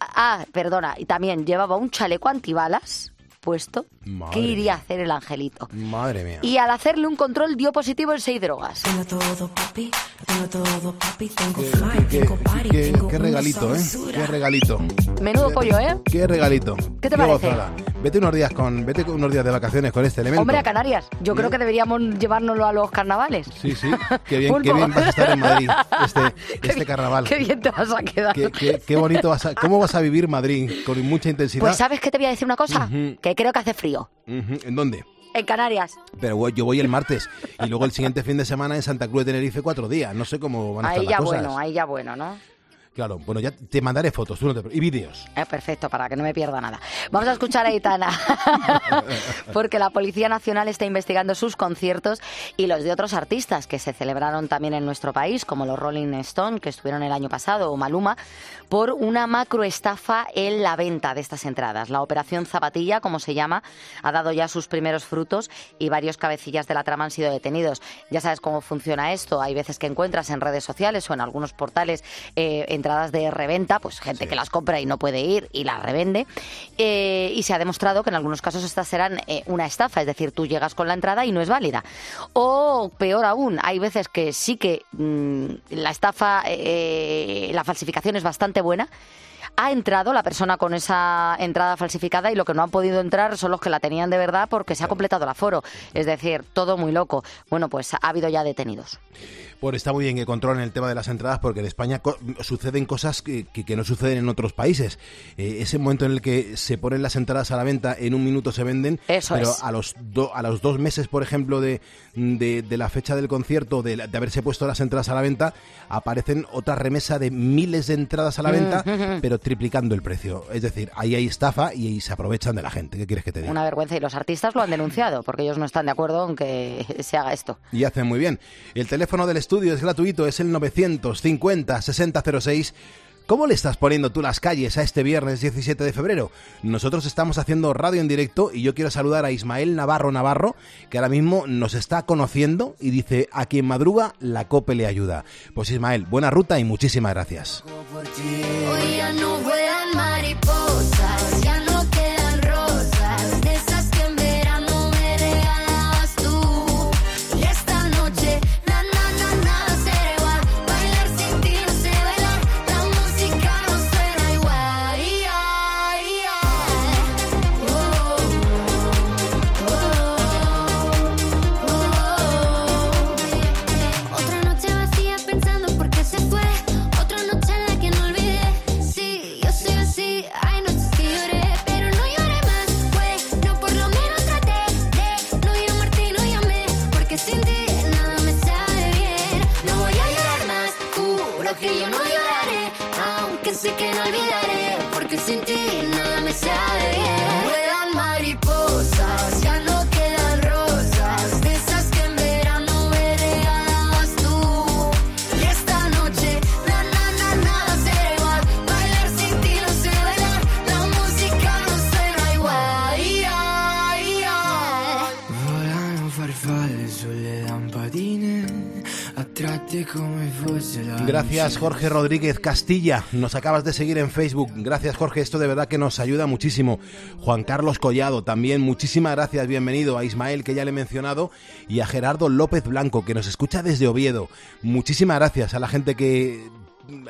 Ah, perdona, y también llevaba un chaleco antibalas puesto. Madre ¿Qué iría a hacer el angelito? Madre mía. Y al hacerle un control dio positivo en seis drogas. Tengo todo, papi. Tengo todo, papi. Tengo Qué, fly, qué- tengo party, qué- tengo qué una regalito, ¿eh? Qué regalito. Menudo pollo, ¿eh? Qué regalito. ¿Qué te parece? gozada. Vete unos días con, vete unos días de vacaciones con este elemento. Hombre, a Canarias. Yo creo que deberíamos llevárnoslo a los carnavales. Sí, sí. Qué bien, qué bien vas a estar en Madrid este, este carnaval. Qué bien te vas a quedar. Qué, qué- qué bonito vas a, ¿Cómo vas a vivir Madrid? Con mucha intensidad. Pues ¿sabes qué te voy a decir una cosa? Ujú. Que creo que hace frío. ¿En dónde? En Canarias. Pero yo voy el martes y luego el siguiente fin de semana en Santa Cruz de Tenerife cuatro días. No sé cómo van a estar Ahí las ya cosas. bueno, ahí ya bueno, ¿no? Claro, bueno, ya te mandaré fotos tú no te- y vídeos. Eh, perfecto, para que no me pierda nada. Vamos a escuchar a Aitana, porque la Policía Nacional está investigando sus conciertos y los de otros artistas que se celebraron también en nuestro país, como los Rolling Stone, que estuvieron el año pasado, o Maluma, por una macroestafa en la venta de estas entradas. La Operación Zapatilla, como se llama, ha dado ya sus primeros frutos y varios cabecillas de la trama han sido detenidos. Ya sabes cómo funciona esto. Hay veces que encuentras en redes sociales o en algunos portales eh, entradas de reventa, pues gente que las compra y no puede ir y las revende. Eh, y se ha demostrado que en algunos casos estas serán eh, una estafa, es decir, tú llegas con la entrada y no es válida. O peor aún, hay veces que sí que mm, la estafa, eh, la falsificación es bastante buena. Ha entrado la persona con esa entrada falsificada y lo que no han podido entrar son los que la tenían de verdad porque se ha completado el aforo. Es decir, todo muy loco. Bueno, pues ha habido ya detenidos. Pues está muy bien que controlen el tema de las entradas porque en España co- suceden cosas que, que- que no suceden en otros países. Eh, ese momento en el que se ponen las entradas a la venta, en un minuto se venden, Eso pero es. a los do- a los dos meses, por ejemplo, de, de, de la fecha del concierto, de, de haberse puesto las entradas a la venta, aparecen otra remesa de miles de entradas a la venta, Mm. pero triplicando el precio. Es decir, ahí hay estafa y ahí se aprovechan de la gente. ¿Qué quieres que te diga? Una vergüenza y los artistas lo han denunciado porque ellos no están de acuerdo en que se haga esto. Y hacen muy bien. El teléfono del estudio es gratuito, es el 950-6006. ¿Cómo le estás poniendo tú las calles a este viernes 17 de febrero? Nosotros estamos haciendo radio en directo y yo quiero saludar a Ismael Navarro Navarro, que ahora mismo nos está conociendo y dice, a quien madruga, la COPE le ayuda. Pues Ismael, buena ruta y muchísimas gracias. Gracias Jorge Rodríguez Castilla, nos acabas de seguir en Facebook. Gracias Jorge, esto de verdad que nos ayuda muchísimo. Juan Carlos Collado también, muchísimas gracias, bienvenido a Ismael que ya le he mencionado y a Gerardo López Blanco que nos escucha desde Oviedo. Muchísimas gracias a la gente que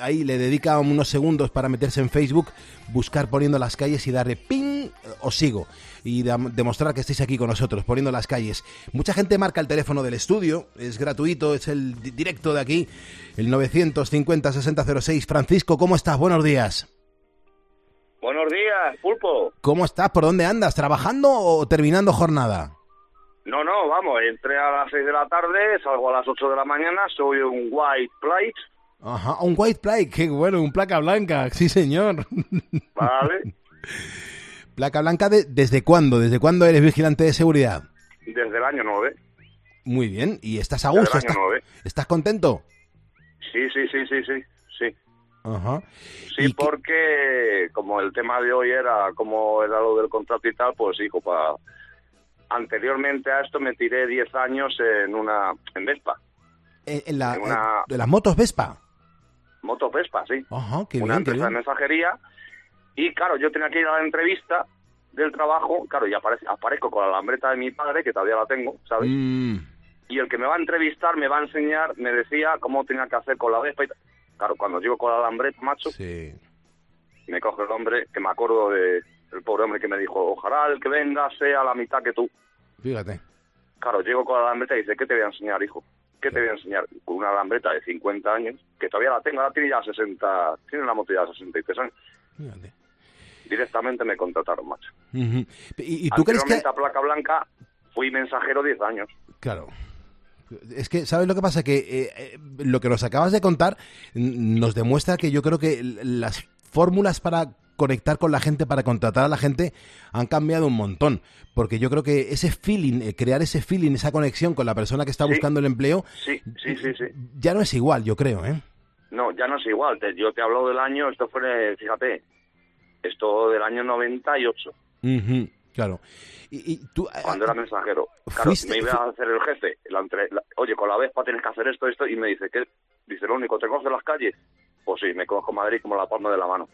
ahí le dedica unos segundos para meterse en Facebook, buscar poniendo las calles y darle ping, os sigo. Y demostrar que estáis aquí con nosotros, poniendo las calles. Mucha gente marca el teléfono del estudio, es gratuito, es el di- directo de aquí, el 950-6006. Francisco, ¿cómo estás? Buenos días. Buenos días, Pulpo. ¿Cómo estás? ¿Por dónde andas? ¿Trabajando o terminando jornada? No, no, vamos, entré a las 6 de la tarde, salgo a las 8 de la mañana, soy un white plate, Ajá, un white plate, qué bueno, un placa blanca, sí señor. ¿vale? placa blanca, de- ¿desde cuándo? ¿Desde cuándo eres vigilante de seguridad? Desde el año 9. Muy bien, ¿y estás a Desde gusto? el año ¿Estás, 9. estás contento? Sí, sí, sí, sí, sí, sí. Ajá. Sí, porque como el tema de hoy era como era lo del contrato y tal, pues hijo, pa... anteriormente a esto me tiré 10 años en una en Vespa, Eh, En, la, En una- en las motos Vespa. Moto Vespa, sí. Ajá, qué una bien, qué empresa de mensajería y claro, yo tenía que ir a la entrevista del trabajo, claro, y aparece, aparezco con la lambreta de mi padre, que todavía la tengo, ¿sabes? Mm, Y el que me va a entrevistar me va a enseñar, me decía cómo tenía que hacer con la Vespa y. Claro, cuando llego con la lambreta, macho, me coge el hombre, que me acuerdo de el pobre hombre que me dijo, ojalá el que venga sea la mitad que tú. fíjate. Claro, llego con la lambreta y dice, ¿qué te voy a enseñar, hijo? ¿Qué te voy a enseñar? Con una lambreta de 50 años, que todavía la tengo, ahora tiene ya 60, tiene la moto ya 63 años. Fíjate. Directamente me contrataron, macho. ¿Y, y tú crees que...? A Placa Blanca fui mensajero 10 años. Claro. Es que, ¿sabes lo que pasa? Que eh, eh, lo que nos acabas de contar nos demuestra que yo creo que las fórmulas para conectar con la gente, para contratar a la gente, han cambiado un montón. Porque yo creo que ese feeling, eh, crear ese feeling, esa conexión con la persona que está buscando el empleo, Sí, sí, sí, sí. ya no es igual, yo creo, ¿eh? No, ya no es igual. Yo te hablo del año, esto fue, fíjate, esto del año 98, Ujú, claro. Y, y tú, eh, cuando era mensajero. Claro, me iba a hacer el jefe. la entre- la- Oye, con la Vespa tienes que hacer esto, esto, y me dice, ¿qué? Dice, lo único, ¿te coges las calles? Pues sí, me cojo Madrid como la palma de la mano.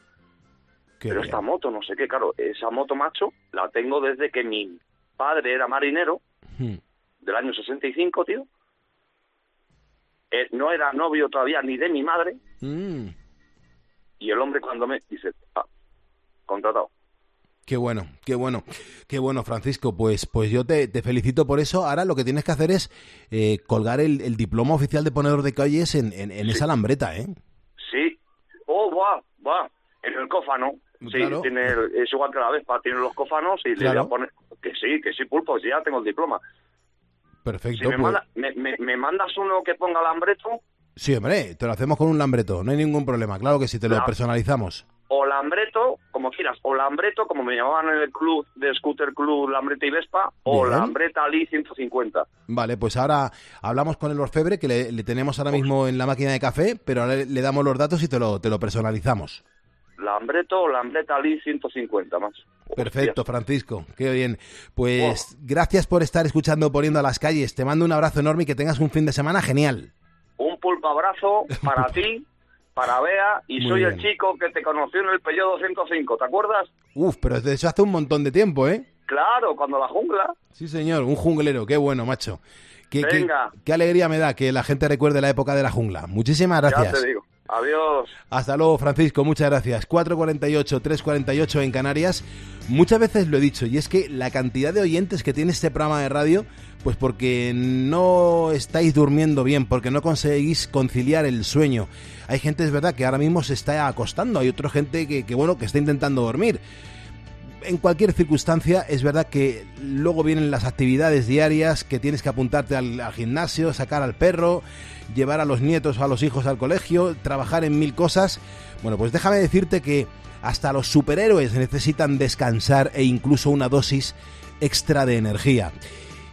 Qué Pero bien. esta moto, no sé qué, claro, esa moto, macho, la tengo desde que mi padre era marinero, Hmm. del año 65, tío. Eh, no era novio todavía ni de mi madre, Mm, y el hombre cuando me dice, ah, contratado. Qué bueno, qué bueno, qué bueno, Francisco. Pues, pues yo te, te felicito por eso. Ahora lo que tienes que hacer es eh, colgar el, el diploma oficial de ponedor de calles en, en- en esa lambreta, ¿eh? Sí. Oh, va, va. En el cófano. Sí, Claro. tiene es igual que la Vespa, tiene los cófanos y le voy a poner... Que sí, que sí, pulpo, ya tengo el diploma. Perfecto. Si me, pues- manda- me, me- me mandas uno que ponga lambreto Sí, hombre, te lo hacemos con un lambreto, no hay ningún problema. Claro que sí, te lo personalizamos. o lambreto, como quieras, o lambreto, como me llamaban en el club de Scooter Club Lambreta y Vespa, o Bien. Lambreta Ali 150. Vale, pues ahora hablamos con el orfebre que le, le tenemos ahora mismo en la máquina de café, pero ahora le, le damos los datos y te lo, te lo personalizamos. Lambreto o Lambreta Ali 150 más. Perfecto, Francisco, qué bien. Pues gracias por estar escuchando Poniendo a las calles. Te mando un abrazo enorme y que tengas un fin de semana genial. Un pulpo abrazo para ti, para Bea, y Muy soy el chico que te conoció en el Peugeot 205, ¿te acuerdas? Uf, pero de eso hace un montón de tiempo, ¿eh? Claro, cuando la jungla. Sí, señor, un junglero, qué bueno, macho. Qué, qué- Venga. qué alegría me da que la gente recuerde la época de la jungla. Muchísimas Ya gracias. te digo. Adiós. Hasta luego, Francisco, muchas gracias. 448, 348 en Canarias. Muchas veces lo he dicho, y es que la cantidad de oyentes que tiene este programa de radio, pues porque no estáis durmiendo bien, porque no conseguís conciliar el sueño. Hay gente, es verdad, que ahora mismo se está acostando, hay otra gente que, que, bueno, que está intentando dormir. En cualquier circunstancia, es verdad que luego vienen las actividades diarias, que tienes que apuntarte al, gimnasio, sacar al perro, llevar a los nietos o a los hijos al colegio, trabajar en mil cosas. Bueno, pues déjame decirte que hasta los superhéroes necesitan descansar e incluso una dosis extra de energía.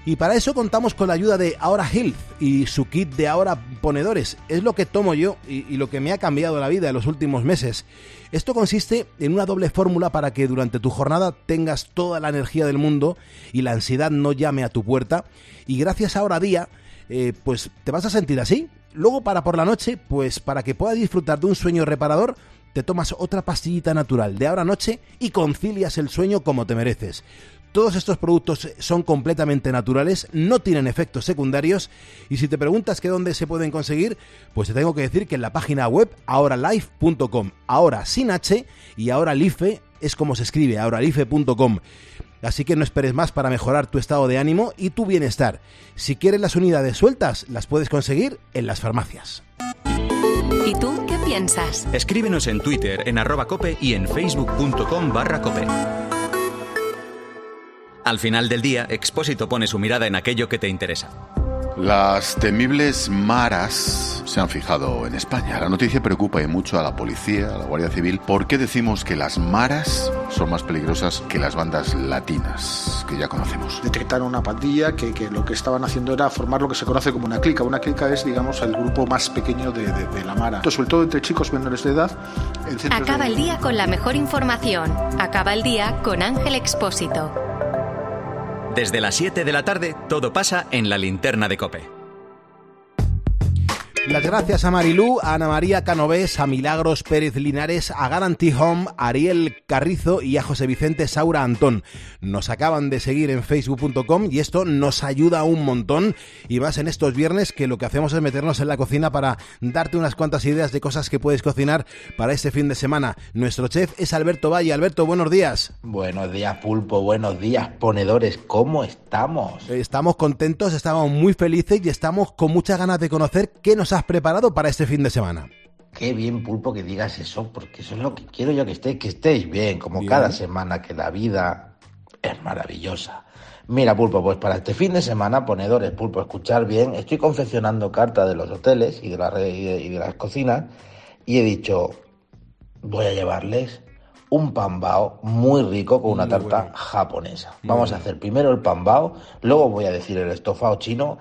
Y para eso contamos con la ayuda de Ahora Health y su kit de Ahora Ponedores. Es lo que tomo yo y, lo que me ha cambiado la vida en los últimos meses. Esto consiste en una doble fórmula para que durante tu jornada tengas toda la energía del mundo y la ansiedad no llame a tu puerta. Y gracias a Ahora Día, eh, pues te vas a sentir así. Luego para por la noche, pues para que puedas disfrutar de un sueño reparador, te tomas otra pastillita natural de ahora noche y concilias el sueño como te mereces. Todos estos productos son completamente naturales, no tienen efectos secundarios y si te preguntas que dónde se pueden conseguir, pues te tengo que decir que en la página web ahoralife.com, ahora sin H y ahora life es como se escribe, ahoralife.com. Así que no esperes más para mejorar tu estado de ánimo y tu bienestar. Si quieres las unidades sueltas, las puedes conseguir en las farmacias. ¿Y tú qué piensas? Escríbenos en Twitter, en arroba cope y en facebook.com barra cope. Al final del día, Expósito pone su mirada en aquello que te interesa. Las temibles maras se han fijado en España. La noticia preocupa y mucho a la policía, a la Guardia Civil. ¿Por qué decimos que las maras son más peligrosas que las bandas latinas que ya conocemos? detectaron una pandilla que, que lo que estaban haciendo era formar lo que se conoce como una clica. Una clica es, digamos, el grupo más pequeño de, de- de la Mara. Entonces, sobre todo entre chicos menores de edad. Acaba de- el día con la mejor información. Acaba el día con Ángel Expósito. Desde las 7 de la tarde, todo pasa en la linterna de cope. Las gracias a Marilú, a Ana María Canovés, a Milagros Pérez Linares, a Guarantee Home, a Ariel Carrizo y a José Vicente Saura Antón. Nos acaban de seguir en facebook.com y esto nos ayuda un montón y más en estos viernes que lo que hacemos es meternos en la cocina para darte unas cuantas ideas de cosas que puedes cocinar para este fin de semana. Nuestro chef es Alberto Valle. Alberto, buenos días. Buenos días, Pulpo. Buenos días, ponedores. ¿Cómo estamos? Estamos contentos, estamos muy felices y estamos con muchas ganas de conocer qué nos has preparado para este fin de semana. Qué bien, Pulpo, que digas eso, porque eso es lo que quiero yo que estéis, que estéis bien, como Bien. cada semana, que la vida es maravillosa. Mira, Pulpo, pues para este fin de semana, ponedores, Pulpo, escuchar bien, estoy confeccionando cartas de los hoteles y de, y de- y de las cocinas y he dicho, voy a llevarles un pan bao muy rico con una Muy tarta bueno. japonesa. Muy Vamos a hacer primero el pan bao, luego voy a decir el estofado chino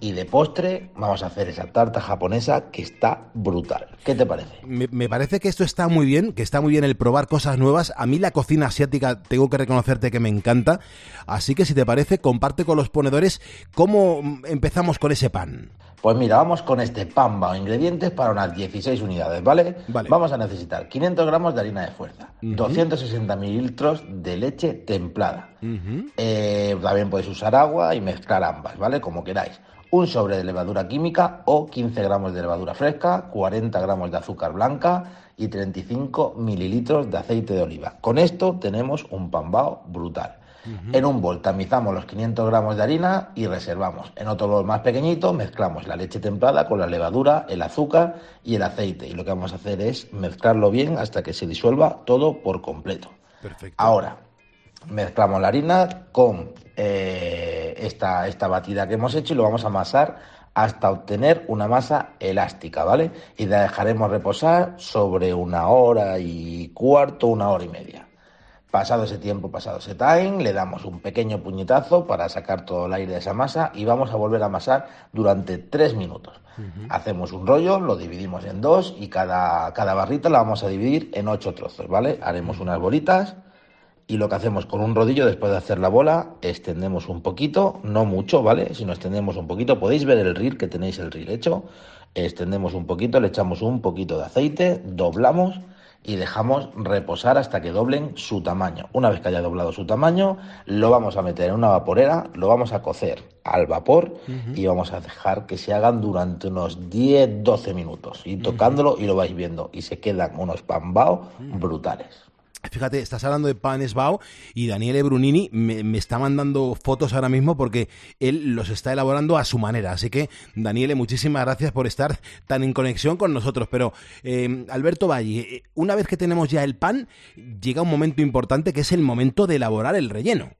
y de postre vamos a hacer esa tarta japonesa que está brutal. ¿Qué te parece? Me, me parece que esto está muy bien, que está muy bien el probar cosas nuevas. A mí la cocina asiática tengo que reconocerte que me encanta. Así que si te parece, comparte con los ponedores cómo empezamos con ese pan. Pues mira, vamos con este pan bao. Ingredientes para unas 16 unidades, ¿vale? Vale. Vamos a necesitar 500 gramos de harina de fuerza, 260 mililitros de leche templada. Eh, también podéis usar agua y mezclar ambas, ¿vale? Como queráis. Un sobre de levadura química o 15 gramos de levadura fresca, 40 gramos de azúcar blanca y 35 mililitros de aceite de oliva. Con esto tenemos un pan En un bol tamizamos los 500 gramos de harina y reservamos. En otro bol más pequeñito mezclamos la leche templada con la levadura, el azúcar y el aceite. Y lo que vamos a hacer es mezclarlo bien hasta que se disuelva todo por completo. Perfecto. Ahora, mezclamos la harina con eh, esta, esta batida que hemos hecho y lo vamos a amasar hasta obtener una masa elástica, ¿vale? Y la dejaremos reposar sobre una hora y cuarto, una hora y media. Pasado ese tiempo, pasado ese time, le damos un pequeño puñetazo para sacar todo el aire de esa masa y vamos a volver a amasar durante tres minutos. Hacemos un rollo, lo dividimos en dos y cada, cada barrita la vamos a dividir en ocho trozos, ¿vale? Haremos unas bolitas y lo que hacemos con un rodillo después de hacer la bola, extendemos un poquito, no mucho, ¿vale? Si no extendemos un poquito, podéis ver el reel que tenéis el reel hecho. Extendemos un poquito, le echamos un poquito de aceite, doblamos y dejamos reposar hasta que doblen su tamaño. Una vez que haya doblado su tamaño, lo vamos a meter en una vaporera, lo vamos a cocer al vapor y vamos a dejar que se hagan durante unos 10-12 minutos. Y tocándolo y lo vais viendo. Y se quedan unos pambao brutales. Fíjate, estás hablando de panes Bao y Daniele Brunini me, me está mandando fotos ahora mismo porque él los está elaborando a su manera. Así que, Daniele, muchísimas gracias por estar tan en conexión con nosotros. Pero, eh, Alberto Valle, eh, una vez que tenemos ya el pan, llega un momento importante que es el momento de elaborar el relleno.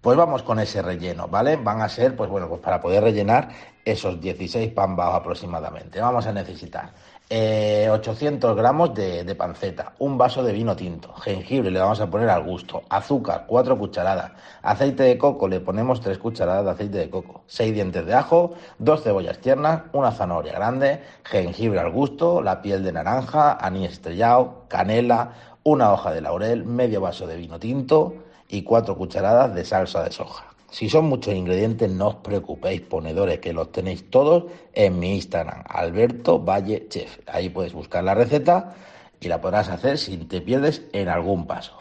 Pues vamos con ese relleno, ¿vale? Van a ser, pues bueno, pues para poder rellenar esos 16 pan bao aproximadamente. Vamos a necesitar eh, 800 gramos de, panceta, un vaso de vino tinto, jengibre le vamos a poner al gusto, azúcar 4 cucharadas, aceite de coco le ponemos 3 cucharadas de aceite de coco, 6 dientes de ajo, 2 cebollas tiernas, una zanahoria grande, jengibre al gusto, la piel de naranja, anís estrellado, canela, una hoja de laurel, medio vaso de vino tinto y 4 cucharadas de salsa de soja. Si son muchos ingredientes, no os preocupéis, ponedores, que los tenéis todos en mi Instagram, Alberto Valle Chef. Ahí puedes buscar la receta y la podrás hacer si te pierdes en algún paso.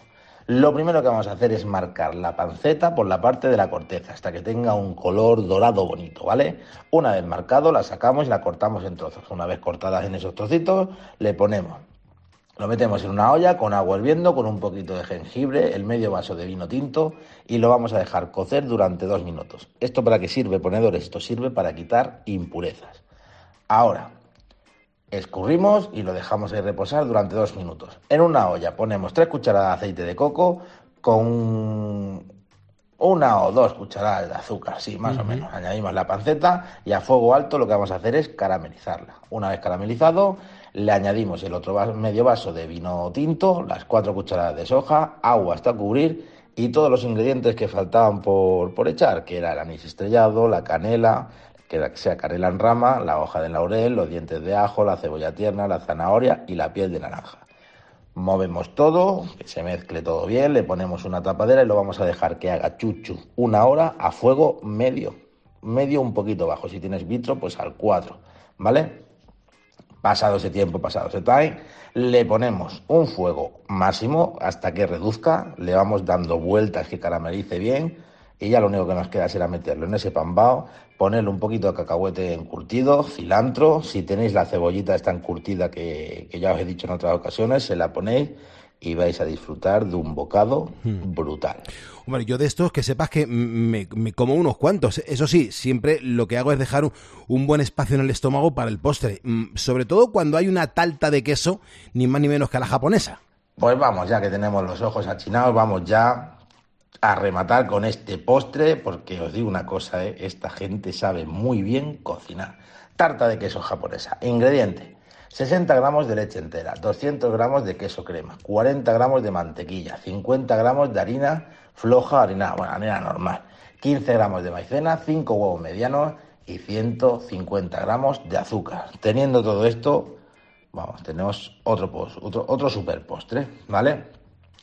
Lo primero que vamos a hacer es marcar la panceta por la parte de la corteza hasta que tenga un color dorado bonito, ¿vale? Una vez marcado la sacamos y la cortamos en trozos. Una vez cortadas en esos trocitos le ponemos lo metemos en una olla con agua hirviendo, con un poquito de jengibre, el medio vaso de vino tinto y lo vamos a dejar cocer durante dos minutos. ¿Esto para qué sirve, ponedores? Esto sirve para quitar impurezas. Ahora, escurrimos y lo dejamos ahí reposar durante dos minutos. En una olla ponemos tres cucharadas de aceite de coco con una o dos cucharadas de azúcar, sí, más o menos. Añadimos la panceta y a fuego alto lo que vamos a hacer es caramelizarla. Una vez caramelizado, le añadimos el otro medio vaso de vino tinto, las cuatro cucharadas de soja, agua hasta cubrir y todos los ingredientes que faltaban por, por echar, que era el anís estrellado, la canela, que sea canela en rama, la hoja de laurel, los dientes de ajo, la cebolla tierna, la zanahoria y la piel de naranja. Movemos todo, que se mezcle todo bien, le ponemos una tapadera y lo vamos a dejar que haga chuchu una hora a fuego medio, medio un poquito bajo. Si tienes vitro, pues al 4, ¿vale? Pasado ese tiempo, pasado ese time, le ponemos un fuego máximo hasta que reduzca, le vamos dando vueltas que caramelice bien y ya lo único que nos queda será meterlo en ese pambao, ponerle un poquito de cacahuete encurtido, cilantro, si tenéis la cebollita esta encurtida que, que ya os he dicho en otras ocasiones, se la ponéis y vais a disfrutar de un bocado brutal. Hombre, yo de estos que sepas que me, como unos cuantos. Eso sí, siempre lo que hago es dejar un, buen espacio en el estómago para el postre. Sobre todo cuando hay una talta de queso, ni más ni menos que a la japonesa. Pues vamos, ya que tenemos los ojos achinados, vamos ya a rematar con este postre, porque os digo una cosa, ¿eh? esta gente sabe muy bien cocinar. Tarta de queso japonesa. Ingrediente. 60 gramos de leche entera, 200 gramos de queso crema, 40 gramos de mantequilla, 50 gramos de harina floja, harina, bueno, harina normal, 15 gramos de maicena, 5 huevos medianos y 150 gramos de azúcar. Teniendo todo esto, vamos, tenemos otro, pos- otro, otro super postre, ¿vale?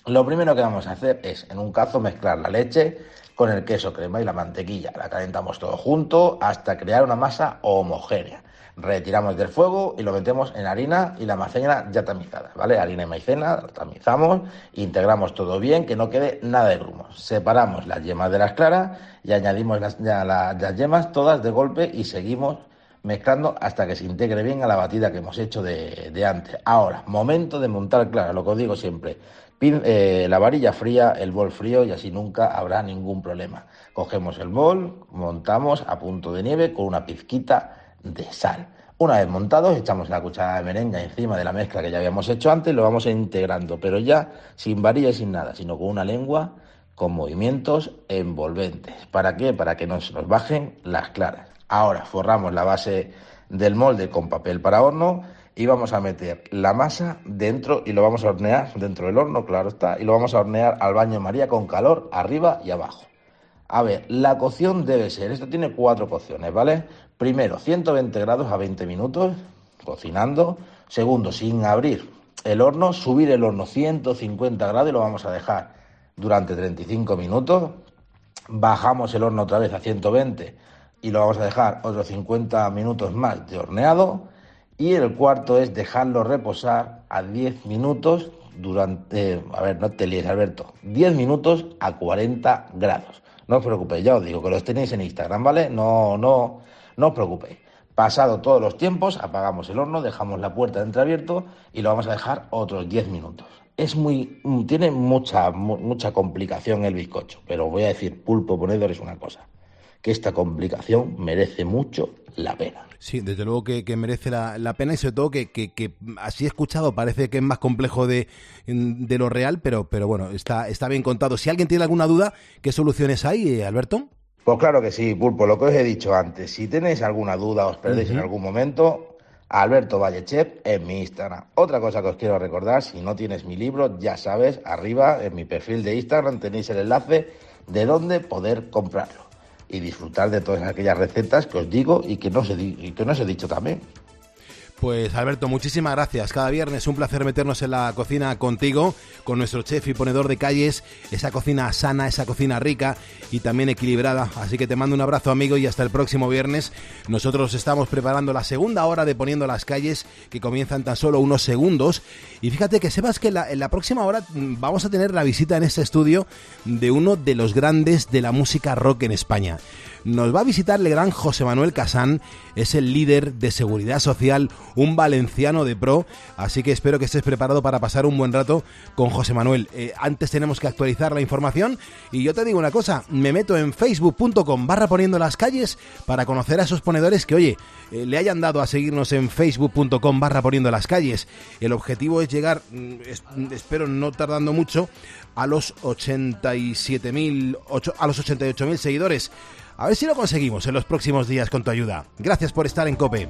Lo primero que vamos a hacer es, en un cazo, mezclar la leche con el queso crema y la mantequilla. La calentamos todo junto hasta crear una masa homogénea. Retiramos del fuego y lo metemos en harina y la maicena ya tamizada, ¿vale? Harina y maicena, tamizamos, integramos todo bien, que no quede nada de grumos. Separamos las yemas de las claras y añadimos las, las yemas todas de golpe y seguimos mezclando hasta que se integre bien a la batida que hemos hecho de, de antes. Ahora, momento de montar clara, lo que os digo siempre. Pin- eh, la varilla fría, el bol frío y así nunca habrá ningún problema. Cogemos el bol, montamos a punto de nieve con una pizquita de sal. Una vez montados, echamos la cucharada de merengue encima de la mezcla que ya habíamos hecho antes lo vamos integrando, pero ya sin varilla y sin nada, sino con una lengua con movimientos envolventes. ¿Para qué? Para que no se nos bajen las claras. Ahora forramos la base del molde con papel para horno y vamos a meter la masa dentro y lo vamos a hornear dentro del horno, claro está, y lo vamos a hornear al baño María con calor arriba y abajo. A ver, la cocción debe ser, esto tiene cuatro cocciones, ¿vale? Primero, 120 grados a 20 minutos, cocinando. Segundo, sin abrir el horno, subir el horno 150 grados y lo vamos a dejar durante 35 minutos. Bajamos el horno otra vez a 120 y lo vamos a dejar otros 50 minutos más de horneado. Y el cuarto es dejarlo reposar a 10 minutos durante, a ver, no te líes, Alberto, 10 minutos a 40 grados. No os preocupéis, ya os digo que los tenéis en Instagram, ¿vale? No, no, no os preocupéis. Pasado todos los tiempos, apagamos el horno, dejamos la puerta de entreabierto y lo vamos a dejar otros 10 minutos. Es muy, mm, tiene mucha, mu- mucha complicación el bizcocho, pero voy a decir, pulpo ponedor es una cosa, que esta complicación merece mucho la pena. Sí, desde luego que, que merece la, la pena y sobre todo que, que- que así escuchado parece que es más complejo de, de lo real, pero, pero bueno, está, está bien contado. Si alguien tiene alguna duda, ¿qué soluciones hay, eh, Alberto? Pues claro que sí, Pulpo, lo que os he dicho antes. Si tenéis alguna duda, os perdéis en algún momento, Alberto Vallechep en mi Instagram. Otra cosa que os quiero recordar, si no tienes mi libro, ya sabes, arriba en mi perfil de Instagram tenéis el enlace de dónde poder comprarlo y disfrutar de todas aquellas recetas que os digo y que no os he, di- y que no os he dicho también. Pues Alberto, muchísimas gracias. Cada viernes un placer meternos en la cocina contigo, con nuestro chef y ponedor de calles, esa cocina sana, esa cocina rica y también equilibrada. Así que te mando un abrazo amigo y hasta el próximo viernes. Nosotros estamos preparando la segunda hora de Poniendo las calles, que comienzan tan solo unos segundos. Y fíjate que sepas que en la, en la próxima hora mm, vamos a tener la visita en este estudio de uno de los grandes de la música rock en España. Nos va a visitar el gran José Manuel Casán, es el líder de seguridad social, un valenciano de pro, así que espero que estés preparado para pasar un buen rato con José Manuel. Eh, antes tenemos que actualizar la información y yo te digo una cosa, me meto en facebook.com barra poniendo las calles para conocer a esos ponedores que, oye, eh, le hayan dado a seguirnos en facebook.com barra poniendo las calles. El objetivo es llegar, mm, es- espero no tardando mucho, a los 87.000, ocho- a los 88.000 seguidores. A ver si lo conseguimos en los próximos días con tu ayuda. Gracias por estar en Cope.